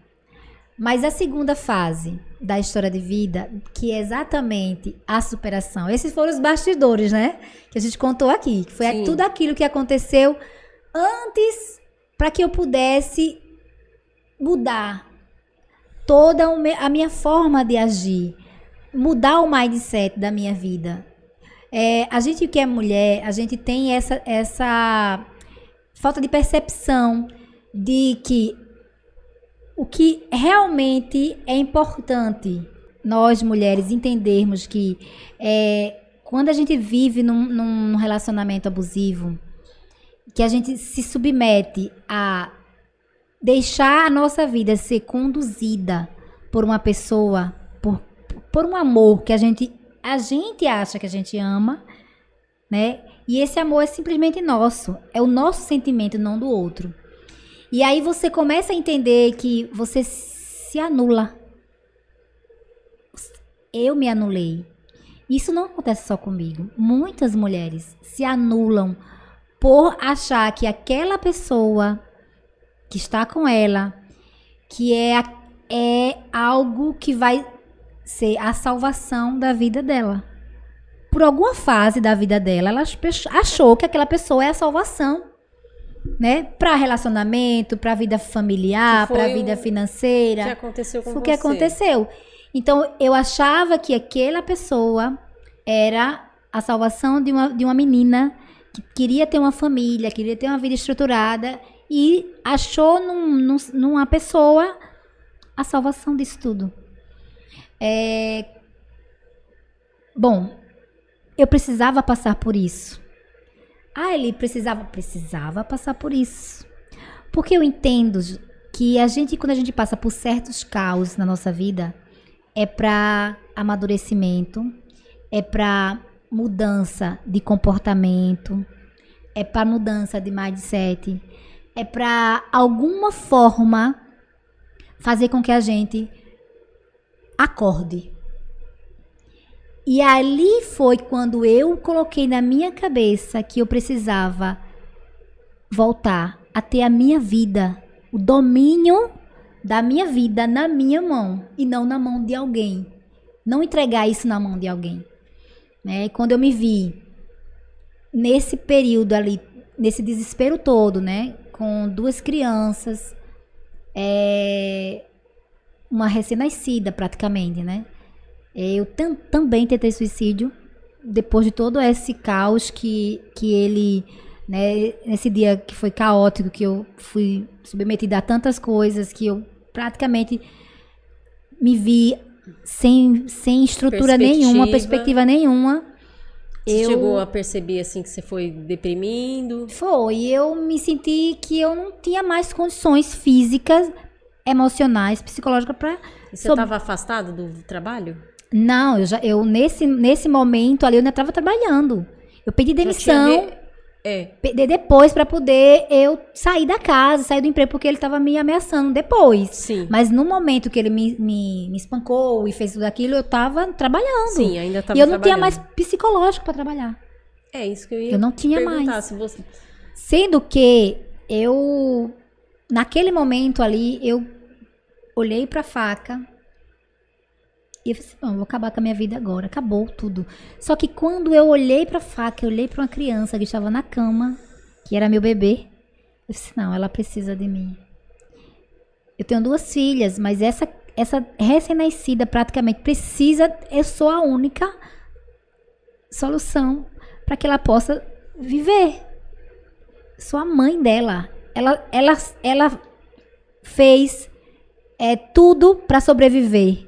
Speaker 2: Mas a segunda fase da história de vida, que é exatamente a superação. Esses foram os bastidores, né? Que a gente contou aqui. Que foi
Speaker 1: Sim.
Speaker 2: tudo aquilo que aconteceu antes para que eu pudesse mudar toda a minha forma de agir, mudar o mindset da minha vida. É, a gente que é mulher, a gente tem essa, essa falta de percepção de que o que realmente é importante nós mulheres entendermos que é, quando a gente vive num, num relacionamento abusivo, que a gente se submete a deixar a nossa vida ser conduzida por uma pessoa, por, por um amor que a gente, a gente acha que a gente ama, né? E esse amor é simplesmente nosso, é o nosso sentimento, não do outro. E aí você começa a entender que você se anula. Eu me anulei. Isso não acontece só comigo. Muitas mulheres se anulam por achar que aquela pessoa que está com ela, que é, é algo que vai ser a salvação da vida dela. Por alguma fase da vida dela, ela achou que aquela pessoa é a salvação né? Para relacionamento, para vida familiar, para vida
Speaker 1: o-
Speaker 2: financeira.
Speaker 1: que aconteceu com
Speaker 2: Foi o
Speaker 1: você.
Speaker 2: que aconteceu. Então, eu achava que aquela pessoa era a salvação de uma, de uma menina que queria ter uma família, queria ter uma vida estruturada e achou num, num- numa pessoa a salvação disso tudo. É... Bom, eu precisava passar por isso. Ah, ele precisava, precisava passar por isso. Porque eu entendo que a gente, quando a gente passa por certos caos na nossa vida, é para amadurecimento, é para mudança de comportamento, é para mudança de mindset, é para alguma forma fazer com que a gente acorde. E ali foi quando eu coloquei na minha cabeça que eu precisava voltar a ter a minha vida, o domínio da minha vida na minha mão e não na mão de alguém. Não entregar isso na mão de alguém. Né? Quando eu me vi nesse período ali, nesse desespero todo, né? Com duas crianças, é, uma recém-nascida praticamente, né? Eu tam- também tentei suicídio depois de todo esse caos que, que ele, né, nesse dia que foi caótico, que eu fui submetida a tantas coisas, que eu praticamente me vi sem, sem estrutura nenhuma,
Speaker 1: Perspectiva.
Speaker 2: perspectiva nenhuma.
Speaker 1: Você
Speaker 2: eu
Speaker 1: chegou a perceber assim que você foi deprimindo?
Speaker 2: foi, eu me senti que eu não tinha mais condições físicas, emocionais, psicológicas para
Speaker 1: você
Speaker 2: Sob-
Speaker 1: estava afastado do trabalho?
Speaker 2: Não, eu já eu nesse nesse momento ali eu ainda estava trabalhando. Eu pedi demissão,
Speaker 1: É.
Speaker 2: pedi depois para poder eu sair da casa, sair do emprego porque ele estava me ameaçando depois.
Speaker 1: Sim.
Speaker 2: Mas no momento que ele me, me, me espancou e fez tudo aquilo, eu estava trabalhando.
Speaker 1: Sim, ainda estava
Speaker 2: e eu não tinha mais psicológico para trabalhar.
Speaker 1: É isso que eu ia
Speaker 2: Eu não tinha mais.
Speaker 1: Se você...
Speaker 2: Sendo que eu, naquele momento ali, eu olhei pra faca e eu falei assim, vou acabar com a minha vida agora. Acabou tudo. Só que quando eu olhei pra faca, eu olhei pra uma criança que estava na cama, que era meu bebê, eu disse, não, ela precisa de mim. Eu tenho duas filhas, mas essa, essa recém-nascida praticamente precisa, eu sou a única solução para que ela possa viver sou a mãe dela. Ela, ela, ela fez é, tudo para sobreviver.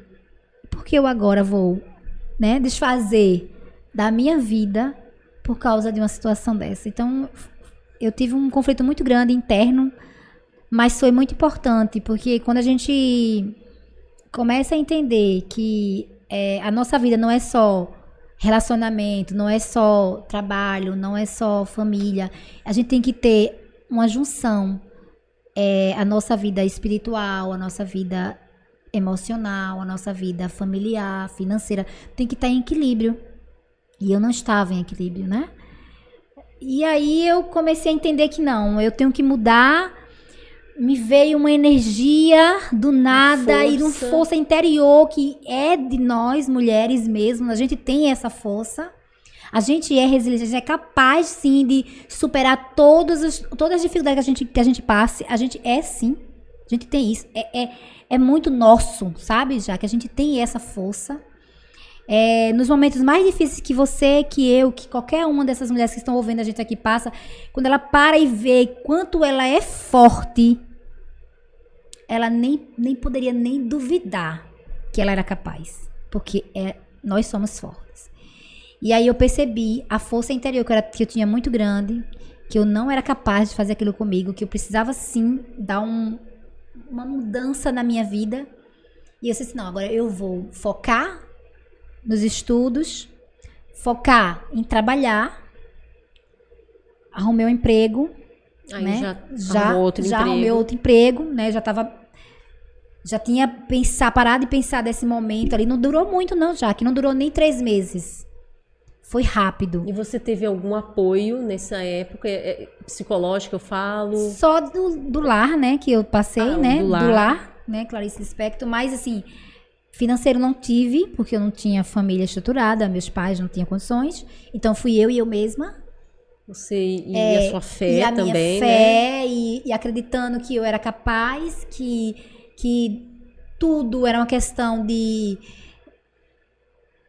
Speaker 2: Que eu agora vou né, desfazer da minha vida por causa de uma situação dessa? Então, eu tive um conflito muito grande interno, mas foi muito importante, porque quando a gente começa a entender que é, a nossa vida não é só relacionamento, não é só trabalho, não é só família. A gente tem que ter uma junção. É, a nossa vida espiritual, a nossa vida emocional, a nossa vida familiar, financeira, tem que estar em equilíbrio. E eu não estava em equilíbrio, né? E aí eu comecei a entender que não, eu tenho que mudar. Me veio uma energia do nada
Speaker 1: Força.
Speaker 2: e uma força interior que é de nós, mulheres mesmo. A gente tem essa força. A gente é resiliente, a gente é capaz sim de superar todas as, todas as dificuldades que a, gente, que a gente passe. A gente é sim. A gente tem isso. É, é, é muito nosso, sabe? Já que a gente tem essa força. É, nos momentos mais difíceis que você, que eu, que qualquer uma dessas mulheres que estão ouvindo a gente aqui passa, quando ela para e vê quanto ela é forte, ela nem, nem poderia nem duvidar que ela era capaz. Porque é, nós somos fortes. E aí eu percebi a força interior que era, que eu tinha muito grande, que eu não era capaz de fazer aquilo comigo, que eu precisava sim dar um, uma mudança na minha vida. E eu disse assim, não, agora eu vou focar nos estudos, focar em trabalhar, arrumei um emprego,
Speaker 1: Aí
Speaker 2: né?
Speaker 1: já,
Speaker 2: já,
Speaker 1: arrumou outro
Speaker 2: já
Speaker 1: emprego.
Speaker 2: arrumei outro emprego, né? Já tava já tinha pensar, parado de pensar desse momento ali. Não durou muito, não, já, que não durou nem três meses. Foi rápido.
Speaker 1: E você teve algum apoio nessa época? É, é, psicológico, eu falo?
Speaker 2: Só do, do lar, né? Que eu passei,
Speaker 1: Ah,
Speaker 2: né?
Speaker 1: do
Speaker 2: Do
Speaker 1: lar.
Speaker 2: lar. né? Clarice Lispector. Mas, assim, financeiro não tive, porque eu não tinha família estruturada, meus pais não tinham condições. Então, fui eu e eu mesma.
Speaker 1: Você e
Speaker 2: É,
Speaker 1: a sua fé
Speaker 2: e a
Speaker 1: também,
Speaker 2: minha
Speaker 1: né?
Speaker 2: fé, e, e acreditando que eu era capaz, que, que tudo era uma questão de,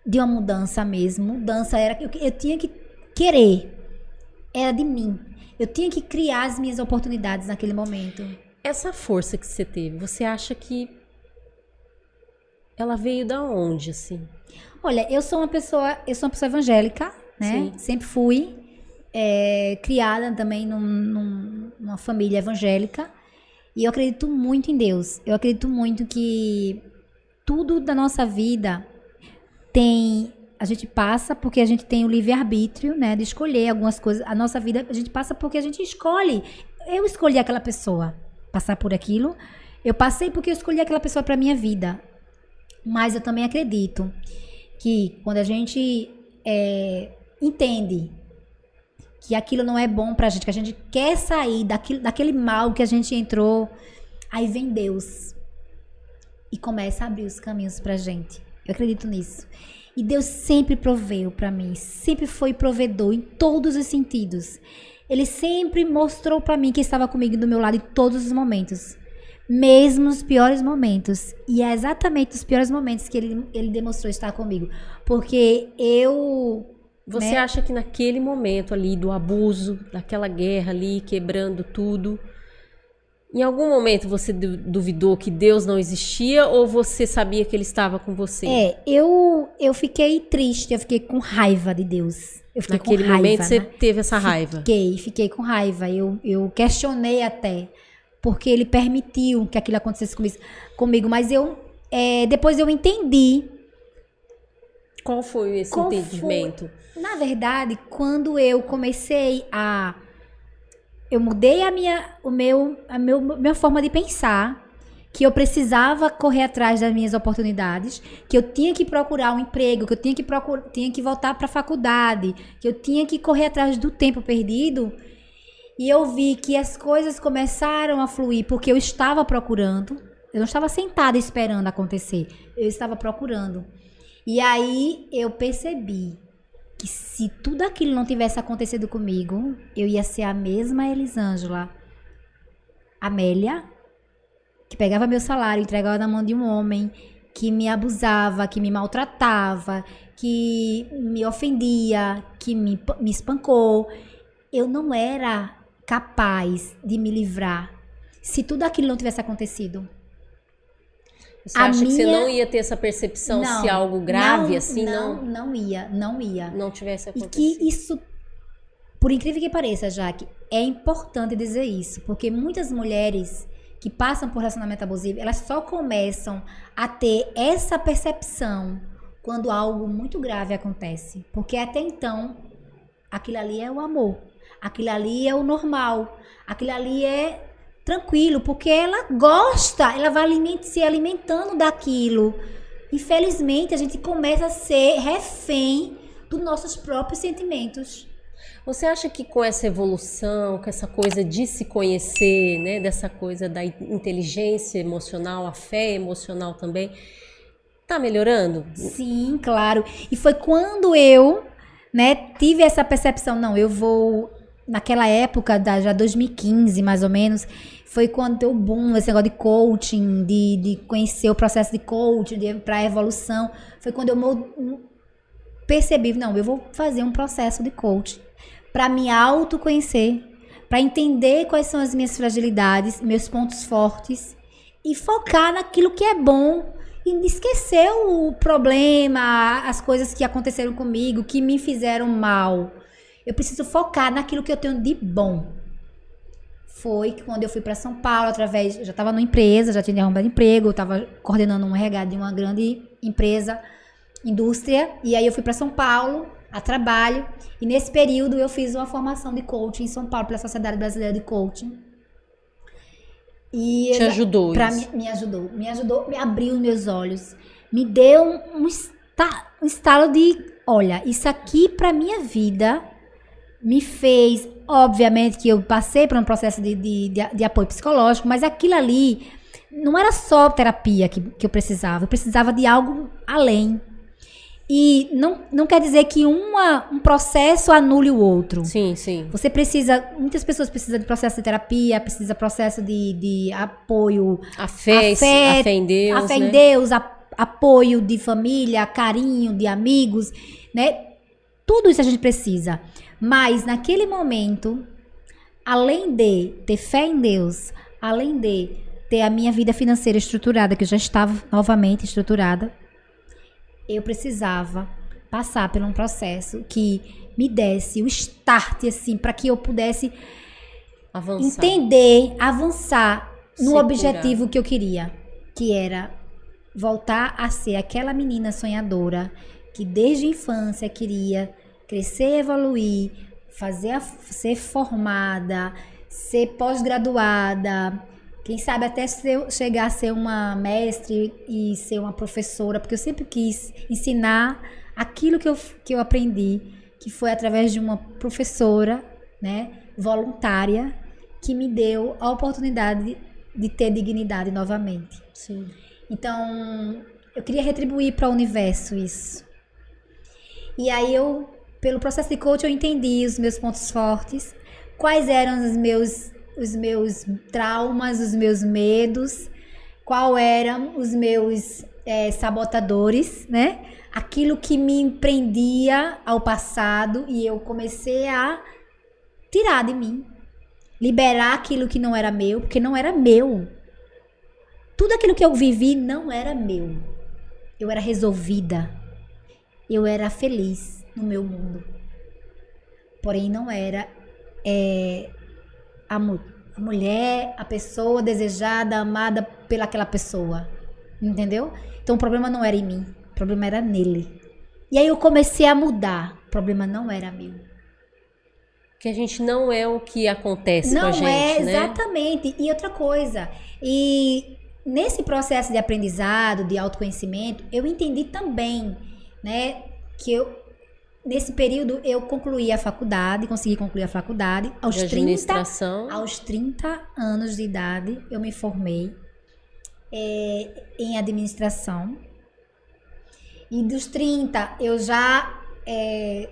Speaker 2: de uma mudança mesmo. Mudança era. Eu, eu tinha que querer. Era de mim. Eu tinha que criar as minhas oportunidades naquele momento.
Speaker 1: Essa força que você teve, você acha que ela veio da onde, assim?
Speaker 2: Olha, eu sou uma pessoa, eu sou uma pessoa evangélica, né?
Speaker 1: Sim.
Speaker 2: Sempre fui é, criada também num- num- numa família evangélica e eu acredito muito em Deus. Eu acredito muito que tudo da nossa vida tem a gente passa porque a gente tem o livre arbítrio, né, de escolher algumas coisas. A nossa vida a gente passa porque a gente escolhe. Eu escolhi aquela pessoa passar por aquilo. Eu passei porque eu escolhi aquela pessoa para minha vida. Mas eu também acredito que quando a gente é, entende que aquilo não é bom pra gente, que a gente quer sair daquilo, daquele mal que a gente entrou, aí vem Deus e começa a abrir os caminhos pra gente. Eu acredito nisso. E Deus sempre proveu pra mim, sempre foi provedor em todos os sentidos. Ele sempre mostrou pra mim que estava comigo do meu lado em todos os momentos mesmo nos piores momentos. E é exatamente nos piores momentos que ele, ele demonstrou estar comigo. Porque eu.
Speaker 1: Você
Speaker 2: né?
Speaker 1: acha que naquele momento ali do abuso, daquela guerra ali, quebrando tudo, em algum momento você du- duvidou que Deus não existia ou você sabia que ele estava com você?
Speaker 2: É, eu, eu fiquei triste, eu fiquei com raiva de Deus. Eu fiquei
Speaker 1: Naquele
Speaker 2: com raiva,
Speaker 1: momento você
Speaker 2: né?
Speaker 1: teve essa raiva.
Speaker 2: Fiquei, fiquei com raiva. Eu, eu questionei até. Porque ele permitiu que aquilo acontecesse comigo. comigo. Mas eu. é, depois eu entendi
Speaker 1: Qual foi esse
Speaker 2: Qual foi?
Speaker 1: entendimento?
Speaker 2: Na verdade, quando eu comecei a eu mudei a minha o meu a meu, minha forma de pensar, que eu precisava correr atrás das minhas oportunidades, que eu tinha que procurar um emprego, que eu tinha que procurar, tinha que voltar para a faculdade, que eu tinha que correr atrás do tempo perdido. E eu vi que as coisas começaram a fluir porque eu estava procurando. Eu não estava sentada esperando acontecer. Eu estava procurando. E aí eu percebi que se tudo aquilo não tivesse acontecido comigo, eu ia ser a mesma Elisângela Amélia, que pegava meu salário entregava na mão de um homem que me abusava, que me maltratava, que me ofendia, que me, me espancou. Eu não era capaz de me livrar se tudo aquilo não tivesse acontecido.
Speaker 1: Você
Speaker 2: A
Speaker 1: acha que você
Speaker 2: minha-
Speaker 1: não ia ter essa percepção
Speaker 2: Não,
Speaker 1: se algo grave
Speaker 2: não,
Speaker 1: assim não,
Speaker 2: não, não ia, não ia.
Speaker 1: não tivesse
Speaker 2: E
Speaker 1: acontecido?
Speaker 2: que isso, por incrível que pareça, Jaque, é importante dizer isso, porque muitas mulheres que passam por relacionamento abusivo, elas só começam a ter essa percepção quando algo muito grave acontece. Porque até então, aquilo ali é o amor. Aquilo ali é o normal. Aquilo ali é tranquilo, porque ela gosta, ela vai aliment se alimentando daquilo. Infelizmente, a gente começa a ser refém dos nossos próprios sentimentos.
Speaker 1: Você acha que com essa evolução, com essa coisa de se conhecer, né, dessa coisa da inteligência emocional, a fé emocional também, tá melhorando?
Speaker 2: Sim, claro. E foi quando eu, né, tive essa percepção, não, eu vou naquela época da já 2015, mais ou menos, foi quando deu boom esse negócio de coaching, de, de conhecer o processo de coaching, para evolução. Foi quando eu percebi, não, eu vou fazer um processo de coaching para me autoconhecer, para entender quais são as minhas fragilidades, meus pontos fortes e focar naquilo que é bom e esquecer o problema, as coisas que aconteceram comigo, que me fizeram mal. Eu preciso focar naquilo que eu tenho de bom. Foi que quando eu fui para São Paulo, através. Já estava numa empresa, já tinha arrumado emprego, estava coordenando um RH de uma grande empresa, indústria. E aí eu fui para São Paulo a trabalho. E nesse período eu fiz uma formação de coaching em São Paulo pela Sociedade Brasileira de Coaching.
Speaker 1: E Te ajudou
Speaker 2: pra,
Speaker 1: isso?
Speaker 2: Me, me, ajudou. Me ajudou, me abriu os meus olhos. Me deu um, um, um estalo de, olha, isso aqui para minha vida me fez, obviamente que eu passei por um processo de, de, de, de apoio psicológico, mas aquilo ali não era só terapia que, que eu precisava, eu precisava de algo além. E não, não quer dizer que uma, um processo anule o outro.
Speaker 1: Sim, sim.
Speaker 2: Você precisa. Muitas pessoas precisam de processo de terapia, precisa de processo de, de apoio.
Speaker 1: A fé, a fé, a fé em Deus.
Speaker 2: A fé
Speaker 1: né?
Speaker 2: em Deus, a, apoio de família, carinho de amigos, né? Tudo isso a gente precisa. Mas naquele momento, além de ter fé em Deus, além de ter a minha vida financeira estruturada, que eu já estava novamente estruturada, eu precisava passar por um processo que me desse o start, assim, para que eu pudesse avançar. entender, avançar no objetivo que eu queria, que era voltar a ser aquela menina sonhadora que desde a infância queria crescer, evoluir, fazer a, ser formada, ser pós-graduada, quem sabe até ser, chegar a ser uma mestre e ser uma professora, porque eu sempre quis ensinar aquilo que eu, que eu aprendi, que foi através de uma professora, né, voluntária, que me deu a oportunidade de, de ter dignidade novamente.
Speaker 1: Sim.
Speaker 2: Então, eu queria retribuir para o universo isso. E aí eu, pelo processo de coach, eu entendi os meus pontos fortes, quais eram os meus os meus traumas, os meus medos, qual eram os meus é, sabotadores, né? Aquilo que me prendia ao passado e eu comecei a tirar de mim, liberar aquilo que não era meu, porque não era meu. Tudo aquilo que eu vivi não era meu. Eu era resolvida. Eu era feliz no meu mundo. Porém, não era é, a, mu a mulher, a pessoa desejada, amada pelaquela pessoa. Entendeu? Então o problema não era em mim, o problema era nele. E aí eu comecei a mudar. O problema não era meu.
Speaker 1: Que a gente não é o que acontece
Speaker 2: não
Speaker 1: com a gente,
Speaker 2: é,
Speaker 1: né?
Speaker 2: exatamente. E outra coisa, e nesse processo de aprendizado, de autoconhecimento, eu entendi também, né, que eu Nesse período eu concluí a faculdade, consegui concluir a faculdade. Aos
Speaker 1: de
Speaker 2: 30, aos 30 anos de idade, eu me formei é, em administração. E dos 30, eu já é,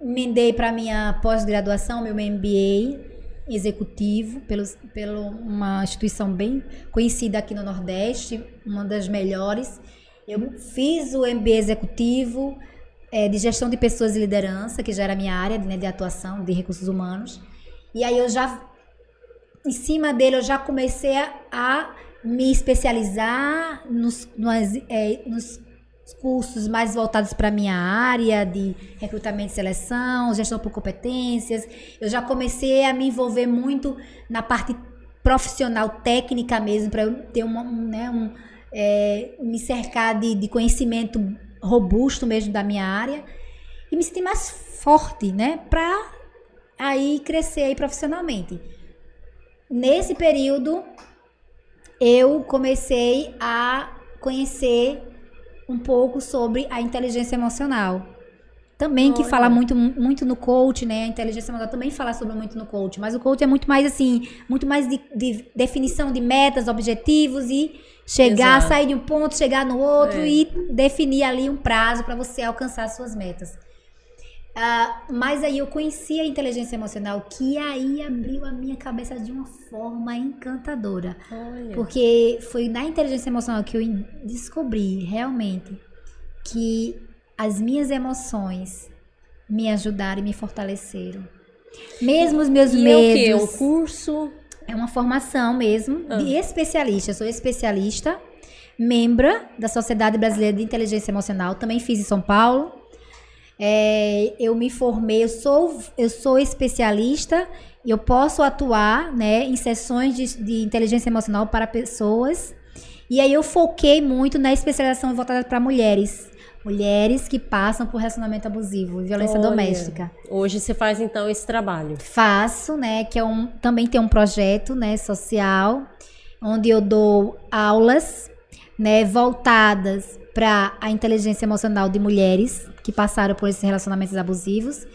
Speaker 2: emendei para minha pós-graduação, meu MBA executivo, pelo, pelo uma instituição bem conhecida aqui no Nordeste, uma das melhores. Eu fiz o MBA executivo, é, de gestão de pessoas e liderança, que já era minha área né, de atuação, de recursos humanos. E aí eu já, em cima dele, eu já comecei a, a me especializar nos, é, nos cursos mais voltados para a minha área de recrutamento e seleção, gestão por competências. Eu já comecei a me envolver muito na parte profissional técnica mesmo, para eu ter uma, um, né, um, é, me cercar de, de conhecimento robusto mesmo da minha área e me sentir mais forte, né, para aí crescer aí profissionalmente. Nesse período, eu comecei a conhecer um pouco sobre a inteligência emocional. Também que fala muito, muito no coach, né? A inteligência emocional também fala sobre muito no coach. Mas o coach é muito mais assim, muito mais de, de definição de metas, objetivos e chegar, Exato. sair de um ponto, chegar no outro é. e definir ali um prazo para você alcançar suas metas. Uh, mas aí eu conheci a inteligência emocional, que aí abriu a minha cabeça de uma forma encantadora. Olha. Porque foi na inteligência emocional que eu descobri realmente que as minhas emoções me ajudaram e me fortaleceram. Mesmo os meus
Speaker 1: e
Speaker 2: medos.
Speaker 1: É o quê? Um curso?
Speaker 2: É uma formação mesmo ah. de especialista. Eu sou especialista, membra da Sociedade Brasileira de Inteligência Emocional. Também fiz em São Paulo. É, eu me formei, eu sou, eu sou especialista e eu posso atuar né, em sessões de, de inteligência emocional para pessoas. E aí eu foquei muito na especialização voltada para mulheres. Mulheres que passam por relacionamento abusivo, violência Olha, doméstica.
Speaker 1: Hoje você faz então esse trabalho?
Speaker 2: Faço, né? Que é um, também tem um projeto, né, social, onde eu dou aulas, né, voltadas para a inteligência emocional de mulheres que passaram por esses relacionamentos abusivos,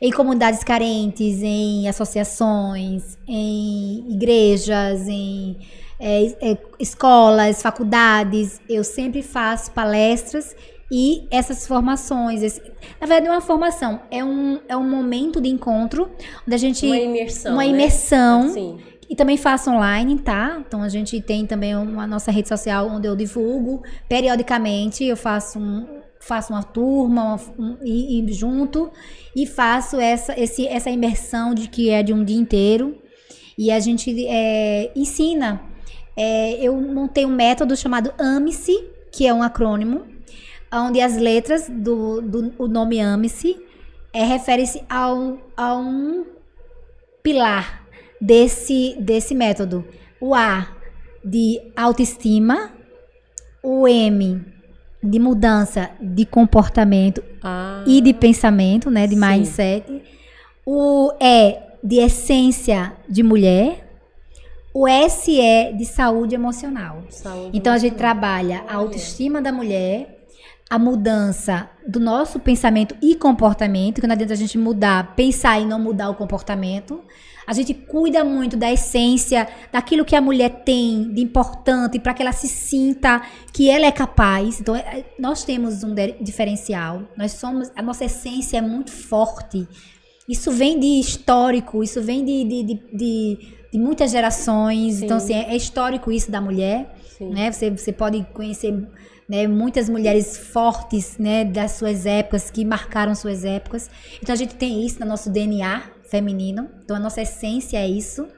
Speaker 2: em comunidades carentes, em associações, em igrejas, em é, é, escolas, faculdades. Eu sempre faço palestras e essas formações. Esse, na verdade, não é uma formação, é um, é um momento de encontro onde a gente.
Speaker 1: Uma imersão.
Speaker 2: Uma imersão. Né? E também faço online, tá? Então a gente tem também uma nossa rede social onde eu divulgo periodicamente. Eu faço um, faço uma turma um, e, e, junto e faço essa, esse, essa imersão de que é de um dia inteiro e a gente é, ensina. É, eu montei um método chamado AME-se, que é um acrônimo, onde as letras do, do o nome AME-se é, refere-se ao, a um pilar desse, desse método. O A de autoestima, o M de mudança de comportamento ah, e de pensamento, né, de sim. mindset. O E de essência de mulher. O S é de saúde emocional. Saúde então emocional. a gente trabalha a autoestima da mulher, a mudança do nosso pensamento e comportamento, que não adianta a gente mudar, pensar e não mudar o comportamento. A gente cuida muito da essência, daquilo que a mulher tem de importante para que ela se sinta que ela é capaz. Então, é, nós temos um diferencial. Nós somos, a nossa essência é muito forte. Isso vem de histórico, isso vem de, de, de, de, de muitas gerações. Sim. Então, assim, é, é histórico isso da mulher. Né? Você, você pode conhecer né, muitas mulheres fortes né, das suas épocas, que marcaram suas épocas. Então, a gente tem isso no nosso DNA feminino. Então a nossa essência é isso.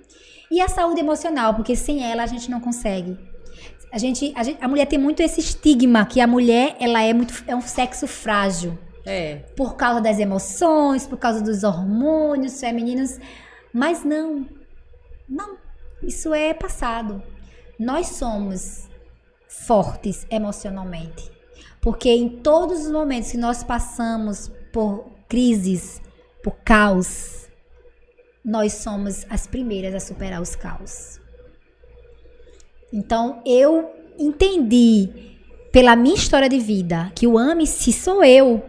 Speaker 2: E a saúde emocional, porque sem ela a gente não consegue. A gente, a, gente, a mulher tem muito esse estigma que a mulher ela é muito é um sexo frágil.
Speaker 1: É.
Speaker 2: Por causa das emoções, por causa dos hormônios femininos, mas não. Não. Isso é passado. Nós somos fortes emocionalmente. Porque em todos os momentos que nós passamos por crises, por caos, nós somos as primeiras a superar os caos. Então, eu entendi pela minha história de vida que o ame-se sou eu.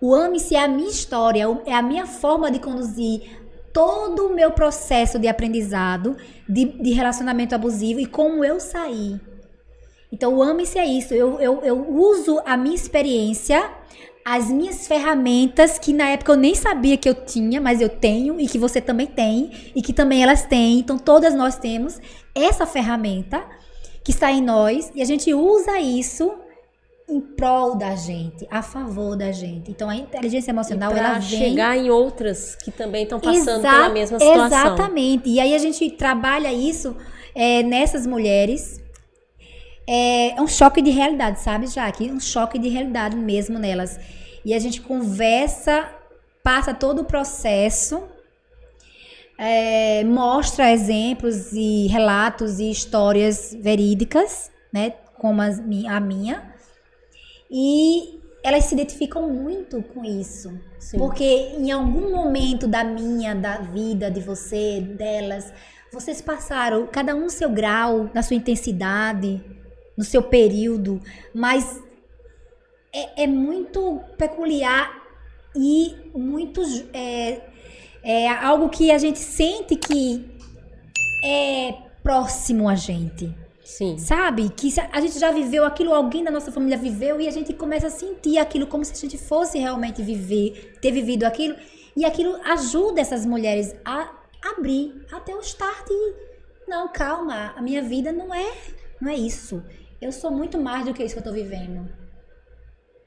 Speaker 2: O ame-se é a minha história, é a minha forma de conduzir todo o meu processo de aprendizado, de, de relacionamento abusivo e como eu saí. Então, o ame-se é isso. Eu, eu, eu uso a minha experiência as minhas ferramentas que na época eu nem sabia que eu tinha, mas eu tenho e que você também tem e que também elas têm. Então todas nós temos essa ferramenta que está em nós e a gente usa isso em prol da gente, a favor da gente. Então a inteligência emocional ela vem
Speaker 1: chegar em outras que também estão passando Exa pela mesma situação.
Speaker 2: Exatamente. E aí a gente trabalha isso é, nessas mulheres é, é um choque de realidade, sabe, Jaque? Um choque de realidade mesmo nelas. E a gente conversa, passa todo o processo. é, mostra exemplos e relatos e histórias verídicas, né? Como a minha. E elas se identificam muito com isso. Sim. Porque em algum momento da minha, da vida, de você, delas, vocês passaram, cada um seu grau, na sua intensidade, no seu período, mas é, é muito peculiar e muito. É, é algo que a gente sente que é próximo a gente.
Speaker 1: Sim.
Speaker 2: Sabe? Que a gente já viveu aquilo, alguém da nossa família viveu e a gente começa a sentir aquilo como se a gente fosse realmente viver, ter vivido aquilo. E aquilo ajuda essas mulheres a abrir até o start e não, calma, a minha vida não é, não é isso. Eu sou muito mais do que isso que eu tô vivendo.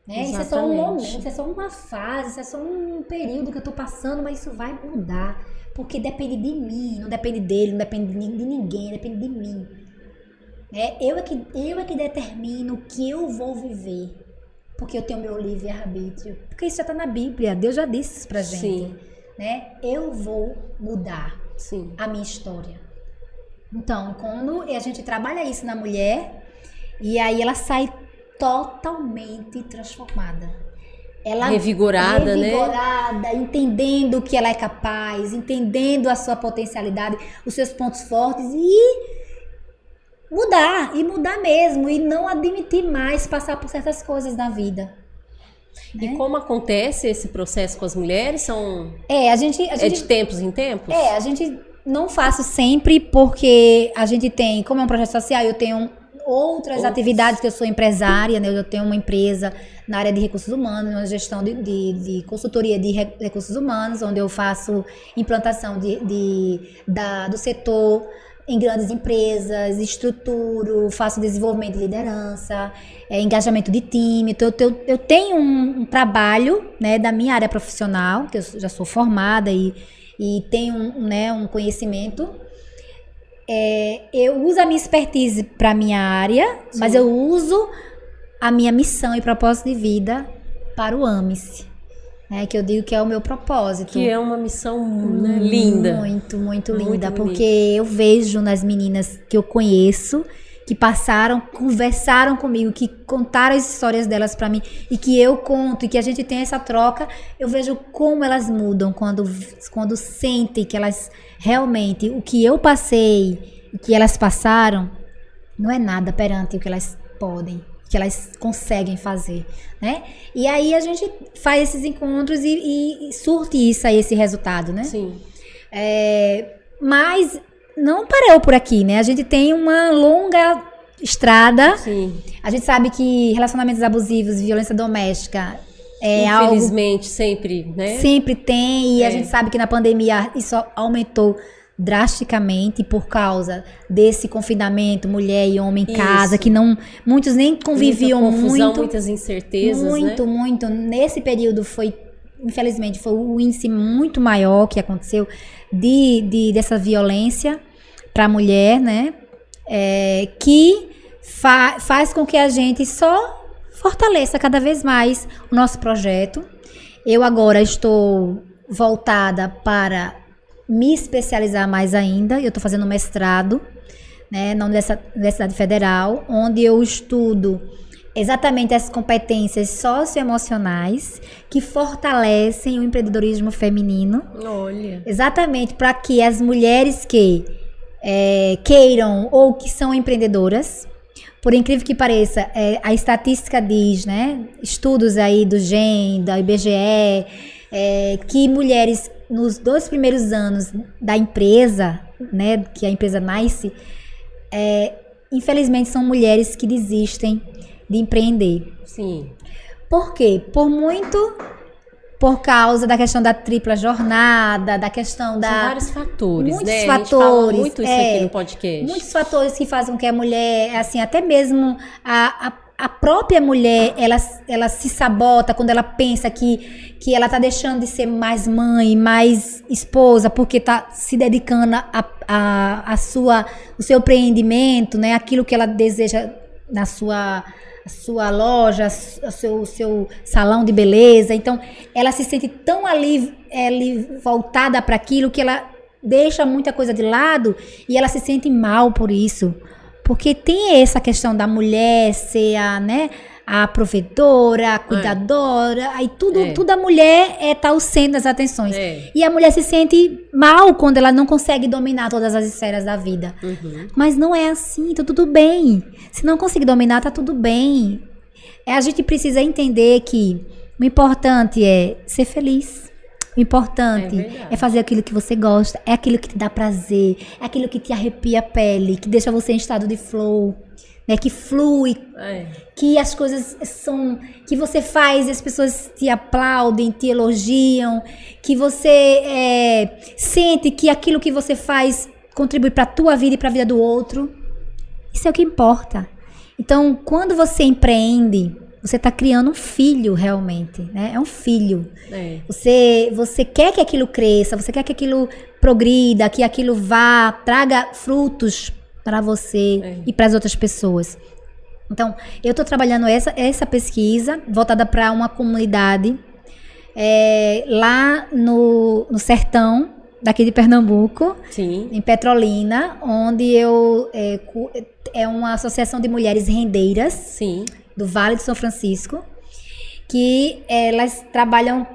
Speaker 2: Né? Isso é só um momento, isso é só uma fase, isso é só um período que eu tô passando, mas isso vai mudar. Porque depende de mim, não depende dele, não depende de ninguém, depende de mim. É, eu, é que, eu é que determino o que eu vou viver. Porque eu tenho meu livre-arbítrio. Porque isso já está na Bíblia. Deus já disse isso pra gente. Sim. Né? Eu vou mudar Sim. a minha história. Então, quando a gente trabalha isso na mulher, e aí ela sai totalmente transformada.
Speaker 1: Ela revigorada,
Speaker 2: revigorada né? entendendo o que ela é capaz, entendendo a sua potencialidade, os seus pontos fortes e mudar e mudar mesmo e não admitir mais passar por certas coisas na vida.
Speaker 1: E né? como acontece esse processo com as mulheres? São
Speaker 2: é a gente, a gente
Speaker 1: é de tempos em tempos.
Speaker 2: É a gente não faço sempre porque a gente tem como é um projeto social eu tenho outras Outros. atividades que eu sou empresária, né? Eu tenho uma empresa na área de recursos humanos, uma gestão de, de, de consultoria de recursos humanos, onde eu faço implantação de, de da, do setor em grandes empresas, estruturo, faço desenvolvimento de liderança, é, engajamento de time. Então, eu, eu tenho um, um, trabalho né, da minha área profissional, que eu já sou formada e, e tenho um, né, um conhecimento. É, eu uso a minha expertise para a minha área, Sim. mas eu uso a minha missão e propósito de vida para o AMIS né, que eu digo que é o meu propósito.
Speaker 1: Que é uma missão né, linda.
Speaker 2: Muito, muito linda. Muito porque eu vejo nas meninas que eu conheço, que passaram, conversaram comigo, que contaram as histórias delas para mim e que eu conto e que a gente tem essa troca, eu vejo como elas mudam quando, quando sentem que elas realmente, o que eu passei e que elas passaram, não é nada perante o que elas podem que elas conseguem fazer, né? E aí a gente faz esses encontros e, e surte isso aí, esse resultado, né?
Speaker 1: Sim.
Speaker 2: É, mas não parou por aqui, né? A gente tem uma longa estrada.
Speaker 1: Sim.
Speaker 2: A gente sabe que relacionamentos abusivos, violência doméstica é
Speaker 1: Infelizmente, algo, sempre, né?
Speaker 2: Sempre tem, e é. a gente sabe que na pandemia isso aumentou drasticamente por causa desse confinamento, mulher e homem em casa, que não muitos nem conviviam
Speaker 1: Muita confusão,
Speaker 2: muito,
Speaker 1: muitas incertezas,
Speaker 2: muito,
Speaker 1: né?
Speaker 2: muito. Nesse período foi, infelizmente, foi o índice muito maior que aconteceu de, de dessa violência para a mulher, né? É, que fa faz com que a gente só fortaleça cada vez mais o nosso projeto. Eu agora estou voltada para me especializar mais ainda. Eu estou fazendo mestrado né, na Universidade Federal, onde eu estudo exatamente as competências socioemocionais que fortalecem o empreendedorismo feminino.
Speaker 1: Olha.
Speaker 2: Exatamente para que as mulheres que é, queiram ou que são empreendedoras, por incrível que pareça, é, a estatística diz, né, estudos aí do GEM, da IBGE, é, que mulheres nos dois primeiros anos da empresa, né, que a empresa nasce, é, infelizmente são mulheres que desistem de empreender.
Speaker 1: Sim.
Speaker 2: Por quê? Por muito por causa da questão da tripla jornada, da questão da.
Speaker 1: São vários fatores,
Speaker 2: muitos
Speaker 1: né?
Speaker 2: fatores.
Speaker 1: muito isso é, aqui no podcast.
Speaker 2: Muitos fatores que fazem com que a mulher, assim, até mesmo a, a a própria mulher, ela, ela se sabota quando ela pensa que, que ela tá deixando de ser mais mãe, mais esposa, porque tá se dedicando a, a, a sua, o seu empreendimento, né? Aquilo que ela deseja na sua a sua loja, o seu, seu salão de beleza. Então, ela se sente tão ali, ali voltada para aquilo que ela deixa muita coisa de lado e ela se sente mal por isso. Porque tem essa questão da mulher ser a, né, a provedora, a cuidadora, aí tudo,
Speaker 1: É.
Speaker 2: tudo a mulher é tá o centro das atenções.
Speaker 1: É.
Speaker 2: E a mulher se sente mal quando ela não consegue dominar todas as esferas da vida.
Speaker 1: Uhum.
Speaker 2: Mas não é assim, tá tudo bem. Se não conseguir dominar, tá tudo bem. É, a gente precisa entender que o importante é ser feliz. O
Speaker 1: É
Speaker 2: importante
Speaker 1: verdade.
Speaker 2: é, fazer aquilo que você gosta, é aquilo que te dá prazer, é aquilo que te arrepia a pele, que deixa você em estado de flow, né? Que flui,
Speaker 1: É.
Speaker 2: que as coisas são que você faz e as pessoas te aplaudem, te elogiam, que você é, sente que aquilo que você faz contribui para a tua vida e para a vida do outro. Isso é o que importa. Então, quando você empreende, você está criando um filho realmente, né? É um filho.
Speaker 1: É.
Speaker 2: Você, você quer que aquilo cresça, você quer que aquilo progrida, que aquilo vá, traga frutos para você
Speaker 1: É.
Speaker 2: e para as outras pessoas. Então, eu estou trabalhando essa, essa pesquisa voltada para uma comunidade é, lá no, no sertão daqui de Pernambuco,
Speaker 1: Sim.
Speaker 2: em Petrolina, onde eu é, é uma associação de mulheres rendeiras
Speaker 1: Sim.
Speaker 2: do Vale de São Francisco, que elas trabalham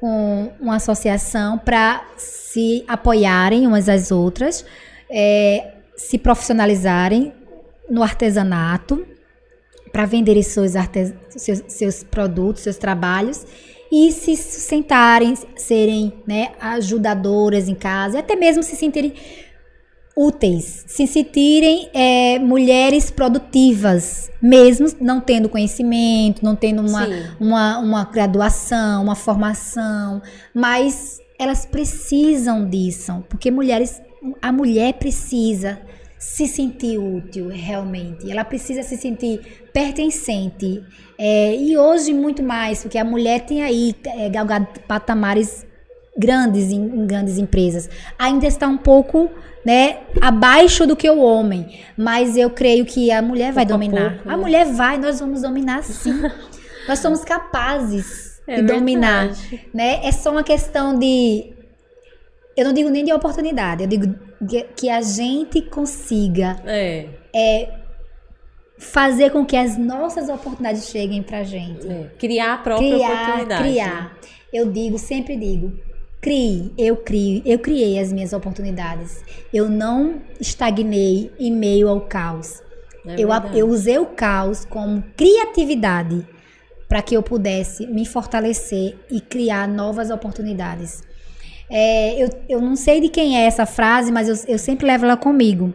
Speaker 2: com uma associação para se apoiarem umas às outras, é, se profissionalizarem no artesanato, para venderem seus, artes- seus, seus produtos, seus trabalhos e se sustentarem, serem né, ajudadoras em casa e até mesmo se sentirem úteis, se sentirem é, mulheres produtivas, mesmo não tendo conhecimento, não tendo uma,
Speaker 1: Sim.
Speaker 2: uma, uma graduação, uma formação, mas elas precisam disso, porque mulheres, a mulher precisa se sentir útil realmente, ela precisa se sentir pertencente. É, e hoje muito mais, porque a mulher tem aí é, galgado patamares grandes em, em grandes empresas. Ainda está um pouco, né, abaixo do que o homem, mas eu creio que a mulher vai
Speaker 1: Pouco a
Speaker 2: dominar.
Speaker 1: pouco,
Speaker 2: a
Speaker 1: né?
Speaker 2: mulher vai, nós vamos dominar sim. nós somos capazes
Speaker 1: É
Speaker 2: de dominar,
Speaker 1: verdade.
Speaker 2: né? É só uma questão de eu não digo nem de oportunidade, eu digo que- a gente consiga
Speaker 1: É.
Speaker 2: fazer com que as nossas oportunidades cheguem pra gente.
Speaker 1: é. Criar a própria
Speaker 2: criar,
Speaker 1: oportunidade.
Speaker 2: criar. Eu digo, sempre digo, crie, eu crio, eu criei as minhas oportunidades. Eu não estagnei em meio ao caos.
Speaker 1: É
Speaker 2: eu, eu usei o caos como criatividade para que eu pudesse me fortalecer e criar novas oportunidades. É, eu, eu não sei de quem é essa frase, mas eu, eu sempre levo ela comigo.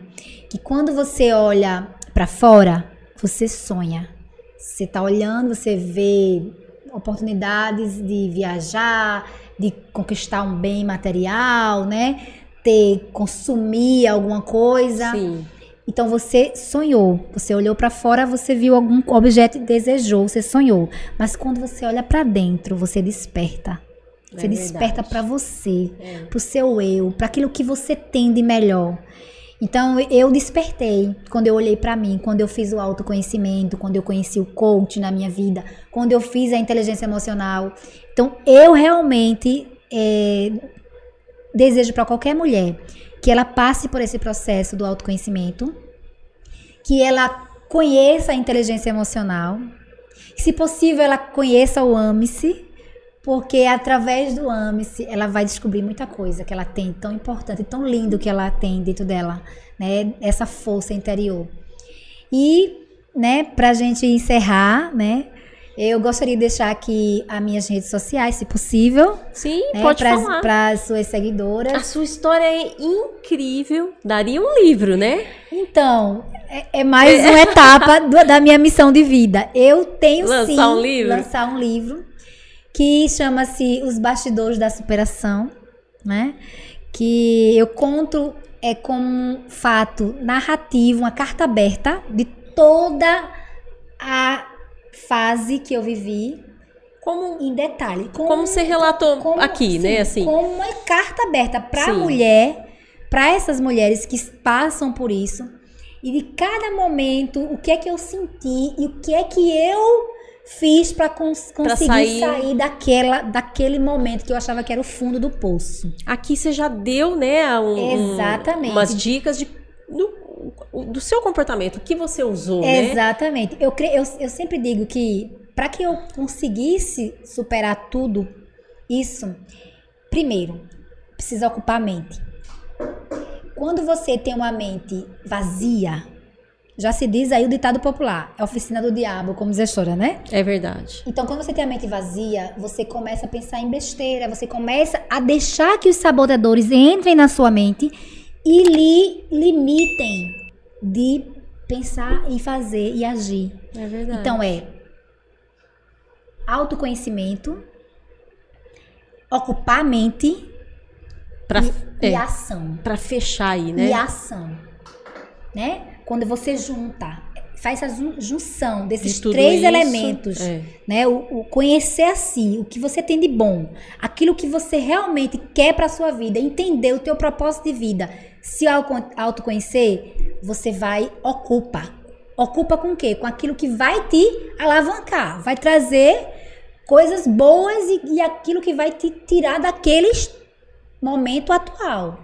Speaker 2: Que quando você olha para fora, você sonha. Você tá olhando, você vê oportunidades de viajar, de conquistar um bem material, né? Ter, consumir alguma coisa.
Speaker 1: Sim.
Speaker 2: Então você sonhou, você olhou pra fora, você viu algum objeto e desejou, você sonhou. Mas quando você olha pra dentro, você desperta. Você
Speaker 1: É
Speaker 2: desperta pra você,
Speaker 1: É.
Speaker 2: pro seu eu, pra aquilo que você tem de melhor. Então eu despertei quando eu olhei pra mim, quando eu fiz o autoconhecimento, quando eu conheci o coach na minha vida, quando eu fiz a inteligência emocional. Então eu realmente é, desejo pra qualquer mulher que ela passe por esse processo do autoconhecimento, que ela conheça a inteligência emocional, se possível ela conheça o AMICE, porque através do AMICE ela vai descobrir muita coisa que ela tem tão importante, tão lindo que ela tem dentro dela, né? Essa força interior. E, né, pra gente encerrar, né, eu gostaria de deixar aqui as minhas redes sociais, se possível,
Speaker 1: Sim,
Speaker 2: né,
Speaker 1: pode
Speaker 2: pras-
Speaker 1: falar.
Speaker 2: pras suas seguidoras.
Speaker 1: A sua história é incrível. Daria um livro, né?
Speaker 2: Então, é, é mais uma etapa do- da minha missão de vida. Eu tenho
Speaker 1: Lançar
Speaker 2: sim
Speaker 1: um livro?
Speaker 2: lançar um livro que chama-se Os Bastidores da Superação, né? Que eu conto é como um fato narrativo, uma carta aberta de toda a fase que eu vivi
Speaker 1: Como,
Speaker 2: em detalhe.
Speaker 1: como você relatou
Speaker 2: como-
Speaker 1: aqui, né?
Speaker 2: sim,
Speaker 1: Assim.
Speaker 2: Como uma carta aberta para a mulher, para essas mulheres que passam por isso. E de cada momento, o que é que eu senti e o que é que eu fiz para cons conseguir
Speaker 1: sair.
Speaker 2: sair... daquela, daquele momento que eu achava que era o fundo do poço.
Speaker 1: Aqui você já deu, né, um-
Speaker 2: Exatamente.
Speaker 1: umas dicas de, do, do seu comportamento, o que você usou, né?
Speaker 2: Exatamente. Eu, cre- eu, eu sempre digo que para que eu conseguisse superar tudo isso, primeiro, precisa ocupar a mente. Quando você tem uma mente vazia, já se diz aí o ditado popular, é oficina do diabo, como diz a história, né?
Speaker 1: É verdade.
Speaker 2: Então, quando você tem a mente vazia, você começa a pensar em besteira, você começa a deixar que os sabotadores entrem na sua mente e lhe limitem de pensar e fazer e agir.
Speaker 1: É verdade.
Speaker 2: Então, é autoconhecimento, ocupar a mente
Speaker 1: pra,
Speaker 2: e
Speaker 1: é,
Speaker 2: ação.
Speaker 1: pra fechar aí, né?
Speaker 2: E ação. Né? Quando você junta, faz essa jun- junção desses
Speaker 1: De
Speaker 2: três
Speaker 1: isso,
Speaker 2: elementos.
Speaker 1: é.
Speaker 2: né? O, o conhecer a si, o que você tem de bom, aquilo que você realmente quer para sua vida, entender o teu propósito de vida, se auto- autoconhecer, você vai ocupa. Ocupa com o quê? Com aquilo que vai te alavancar, vai trazer coisas boas e, e aquilo que vai te tirar daquele momento atual.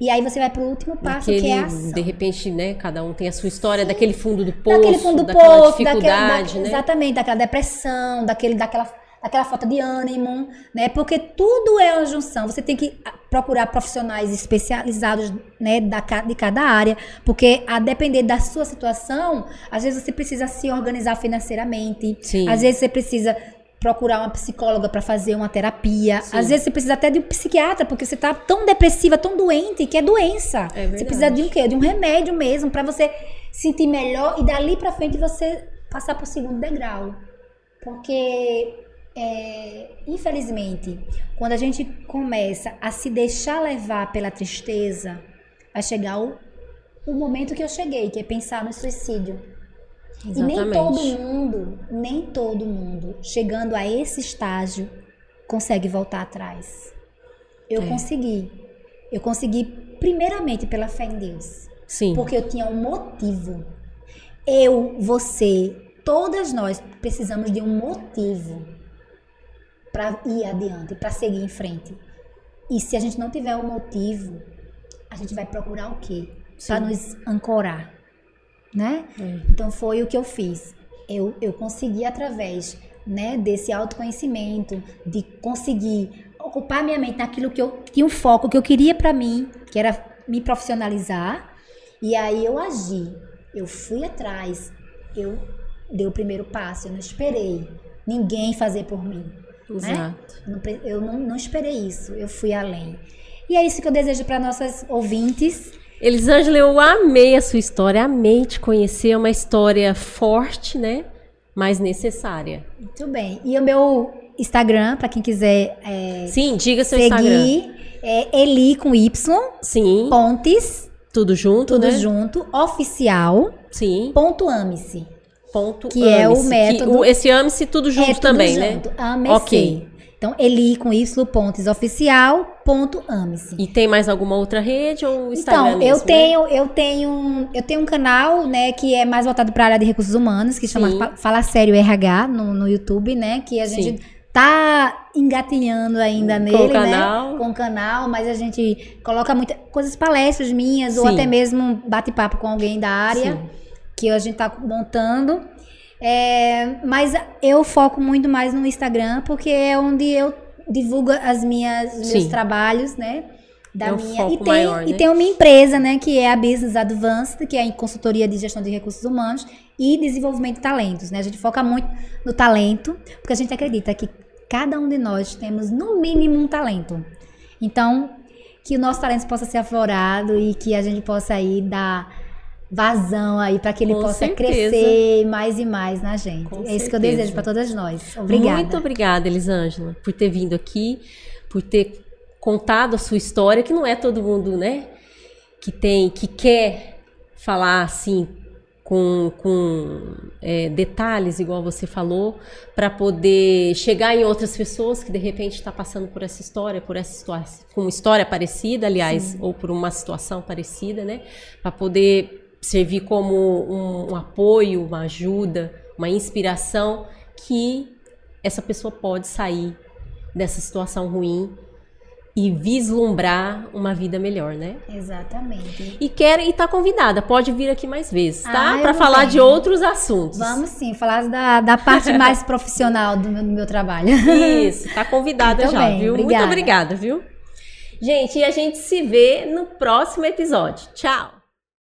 Speaker 2: E aí você vai pro último passo,
Speaker 1: Daquele,
Speaker 2: que é a ação.
Speaker 1: de repente, né, cada um tem a sua história, daquele fundo do poço,
Speaker 2: daquele fundo do
Speaker 1: daquela
Speaker 2: poço,
Speaker 1: dificuldade,
Speaker 2: daquela, da-
Speaker 1: né?
Speaker 2: exatamente, daquela depressão, daquele, daquela, daquela falta de ânimo, né? Porque tudo é uma junção. Você tem que ah, procurar profissionais especializados, né, da, de cada área, porque a depender da sua situação, às vezes você precisa se organizar financeiramente,
Speaker 1: Sim.
Speaker 2: às vezes você precisa procurar uma psicóloga para fazer uma terapia.
Speaker 1: Sim.
Speaker 2: Às vezes você precisa até de um psiquiatra, porque você tá tão depressiva, tão doente, que é doença.
Speaker 1: É
Speaker 2: você precisa de um quê? De um remédio mesmo, para você sentir melhor e dali para frente você passar pro segundo degrau. Porque, é, infelizmente, quando a gente começa a se deixar levar pela tristeza, vai chegar o, o momento que eu cheguei, que é pensar no suicídio. E nem
Speaker 1: Exatamente.
Speaker 2: todo mundo, nem todo mundo, chegando a esse estágio, consegue voltar atrás. Eu
Speaker 1: É.
Speaker 2: consegui. Eu consegui, primeiramente, pela fé em Deus.
Speaker 1: Sim.
Speaker 2: Porque eu tinha um motivo. Eu, você, todas nós precisamos de um motivo para ir adiante, para seguir em frente. E se a gente não tiver um motivo, a gente vai procurar o quê? Para nos ancorar, né?
Speaker 1: É.
Speaker 2: Então foi o que eu fiz. Eu, eu consegui através né, desse autoconhecimento, de conseguir ocupar minha mente naquilo que eu tinha um foco que eu queria para mim, que era me profissionalizar. E aí eu agi, eu fui atrás, eu dei o primeiro passo, eu não esperei ninguém fazer por mim. né?
Speaker 1: Exato.
Speaker 2: Eu não Eu não, não esperei isso, eu fui além. E é isso que eu desejo para nossas ouvintes.
Speaker 1: Elisângela, eu amei a sua história, amei te conhecer, é uma história forte, né? Mas necessária.
Speaker 2: Muito bem. E o meu Instagram, para quem quiser é,
Speaker 1: Sim, diga seu Instagram.
Speaker 2: seguir, é Eli com Y,
Speaker 1: Sim,
Speaker 2: Pontes,
Speaker 1: tudo junto,
Speaker 2: tudo
Speaker 1: né?
Speaker 2: junto, oficial,
Speaker 1: Sim,
Speaker 2: ponto ame-se.
Speaker 1: ponto
Speaker 2: Que é o
Speaker 1: ame-se, que
Speaker 2: método-
Speaker 1: o- esse ame-se tudo junto
Speaker 2: é tudo
Speaker 1: também, né?
Speaker 2: junto, ame-se.
Speaker 1: Ok.
Speaker 2: Então, Eli com Y, pontes oficial, ponto ame-se.
Speaker 1: E tem mais alguma outra rede ou Instagram
Speaker 2: Então, eu
Speaker 1: mesmo, né?
Speaker 2: tenho, eu tenho, eu tenho um canal, né, que é mais voltado para a área de recursos humanos, que chama
Speaker 1: Sim.
Speaker 2: Fala Sério RH no, no YouTube, né, que a
Speaker 1: Sim.
Speaker 2: gente tá engatinhando ainda
Speaker 1: Com o
Speaker 2: nele,
Speaker 1: canal.
Speaker 2: né, com o canal, mas a gente coloca muitas coisas palestras minhas ou
Speaker 1: Sim.
Speaker 2: até mesmo bate-papo com alguém da área que a gente tá montando. É, mas eu foco muito mais no Instagram porque é onde eu divulgo as minhas os meus
Speaker 1: Sim.
Speaker 2: trabalhos, né? Da
Speaker 1: É
Speaker 2: minha e tem,
Speaker 1: maior,
Speaker 2: e
Speaker 1: né?
Speaker 2: tem uma empresa, né, que é a Business Advanced, que é em consultoria de gestão de recursos humanos e desenvolvimento de talentos, né? A gente foca muito no talento, porque a gente acredita que cada um de nós temos no mínimo um talento. Então, que o nosso talento possa ser aflorado e que a gente possa aí dar vazão aí para que ele
Speaker 1: Com
Speaker 2: possa
Speaker 1: certeza.
Speaker 2: crescer mais e mais na gente.
Speaker 1: Com
Speaker 2: é isso que eu
Speaker 1: certeza.
Speaker 2: desejo para todas nós. Obrigada.
Speaker 1: Muito obrigada, Elisângela, por ter vindo aqui, por ter contado a sua história, que não é todo mundo, né, que tem, que quer falar assim com, com é, detalhes, igual você falou, para poder chegar em outras pessoas que de repente está passando por essa história, por essa situação, com uma história parecida, aliás, ou por uma situação parecida, né, para poder servir como um, um apoio, uma ajuda, uma inspiração que essa pessoa pode sair dessa situação ruim e vislumbrar uma vida melhor, né?
Speaker 2: Exatamente.
Speaker 1: E quer e tá convidada, pode vir aqui mais vezes, tá?
Speaker 2: Ah,
Speaker 1: Para falar de outros assuntos.
Speaker 2: Vamos sim, falar da, da parte mais profissional do meu, do meu trabalho.
Speaker 1: Isso, tá convidada
Speaker 2: Muito
Speaker 1: já,
Speaker 2: bem,
Speaker 1: viu? Muito
Speaker 2: obrigada.
Speaker 1: obrigada, viu? Gente, e a gente se vê no próximo episódio. Tchau.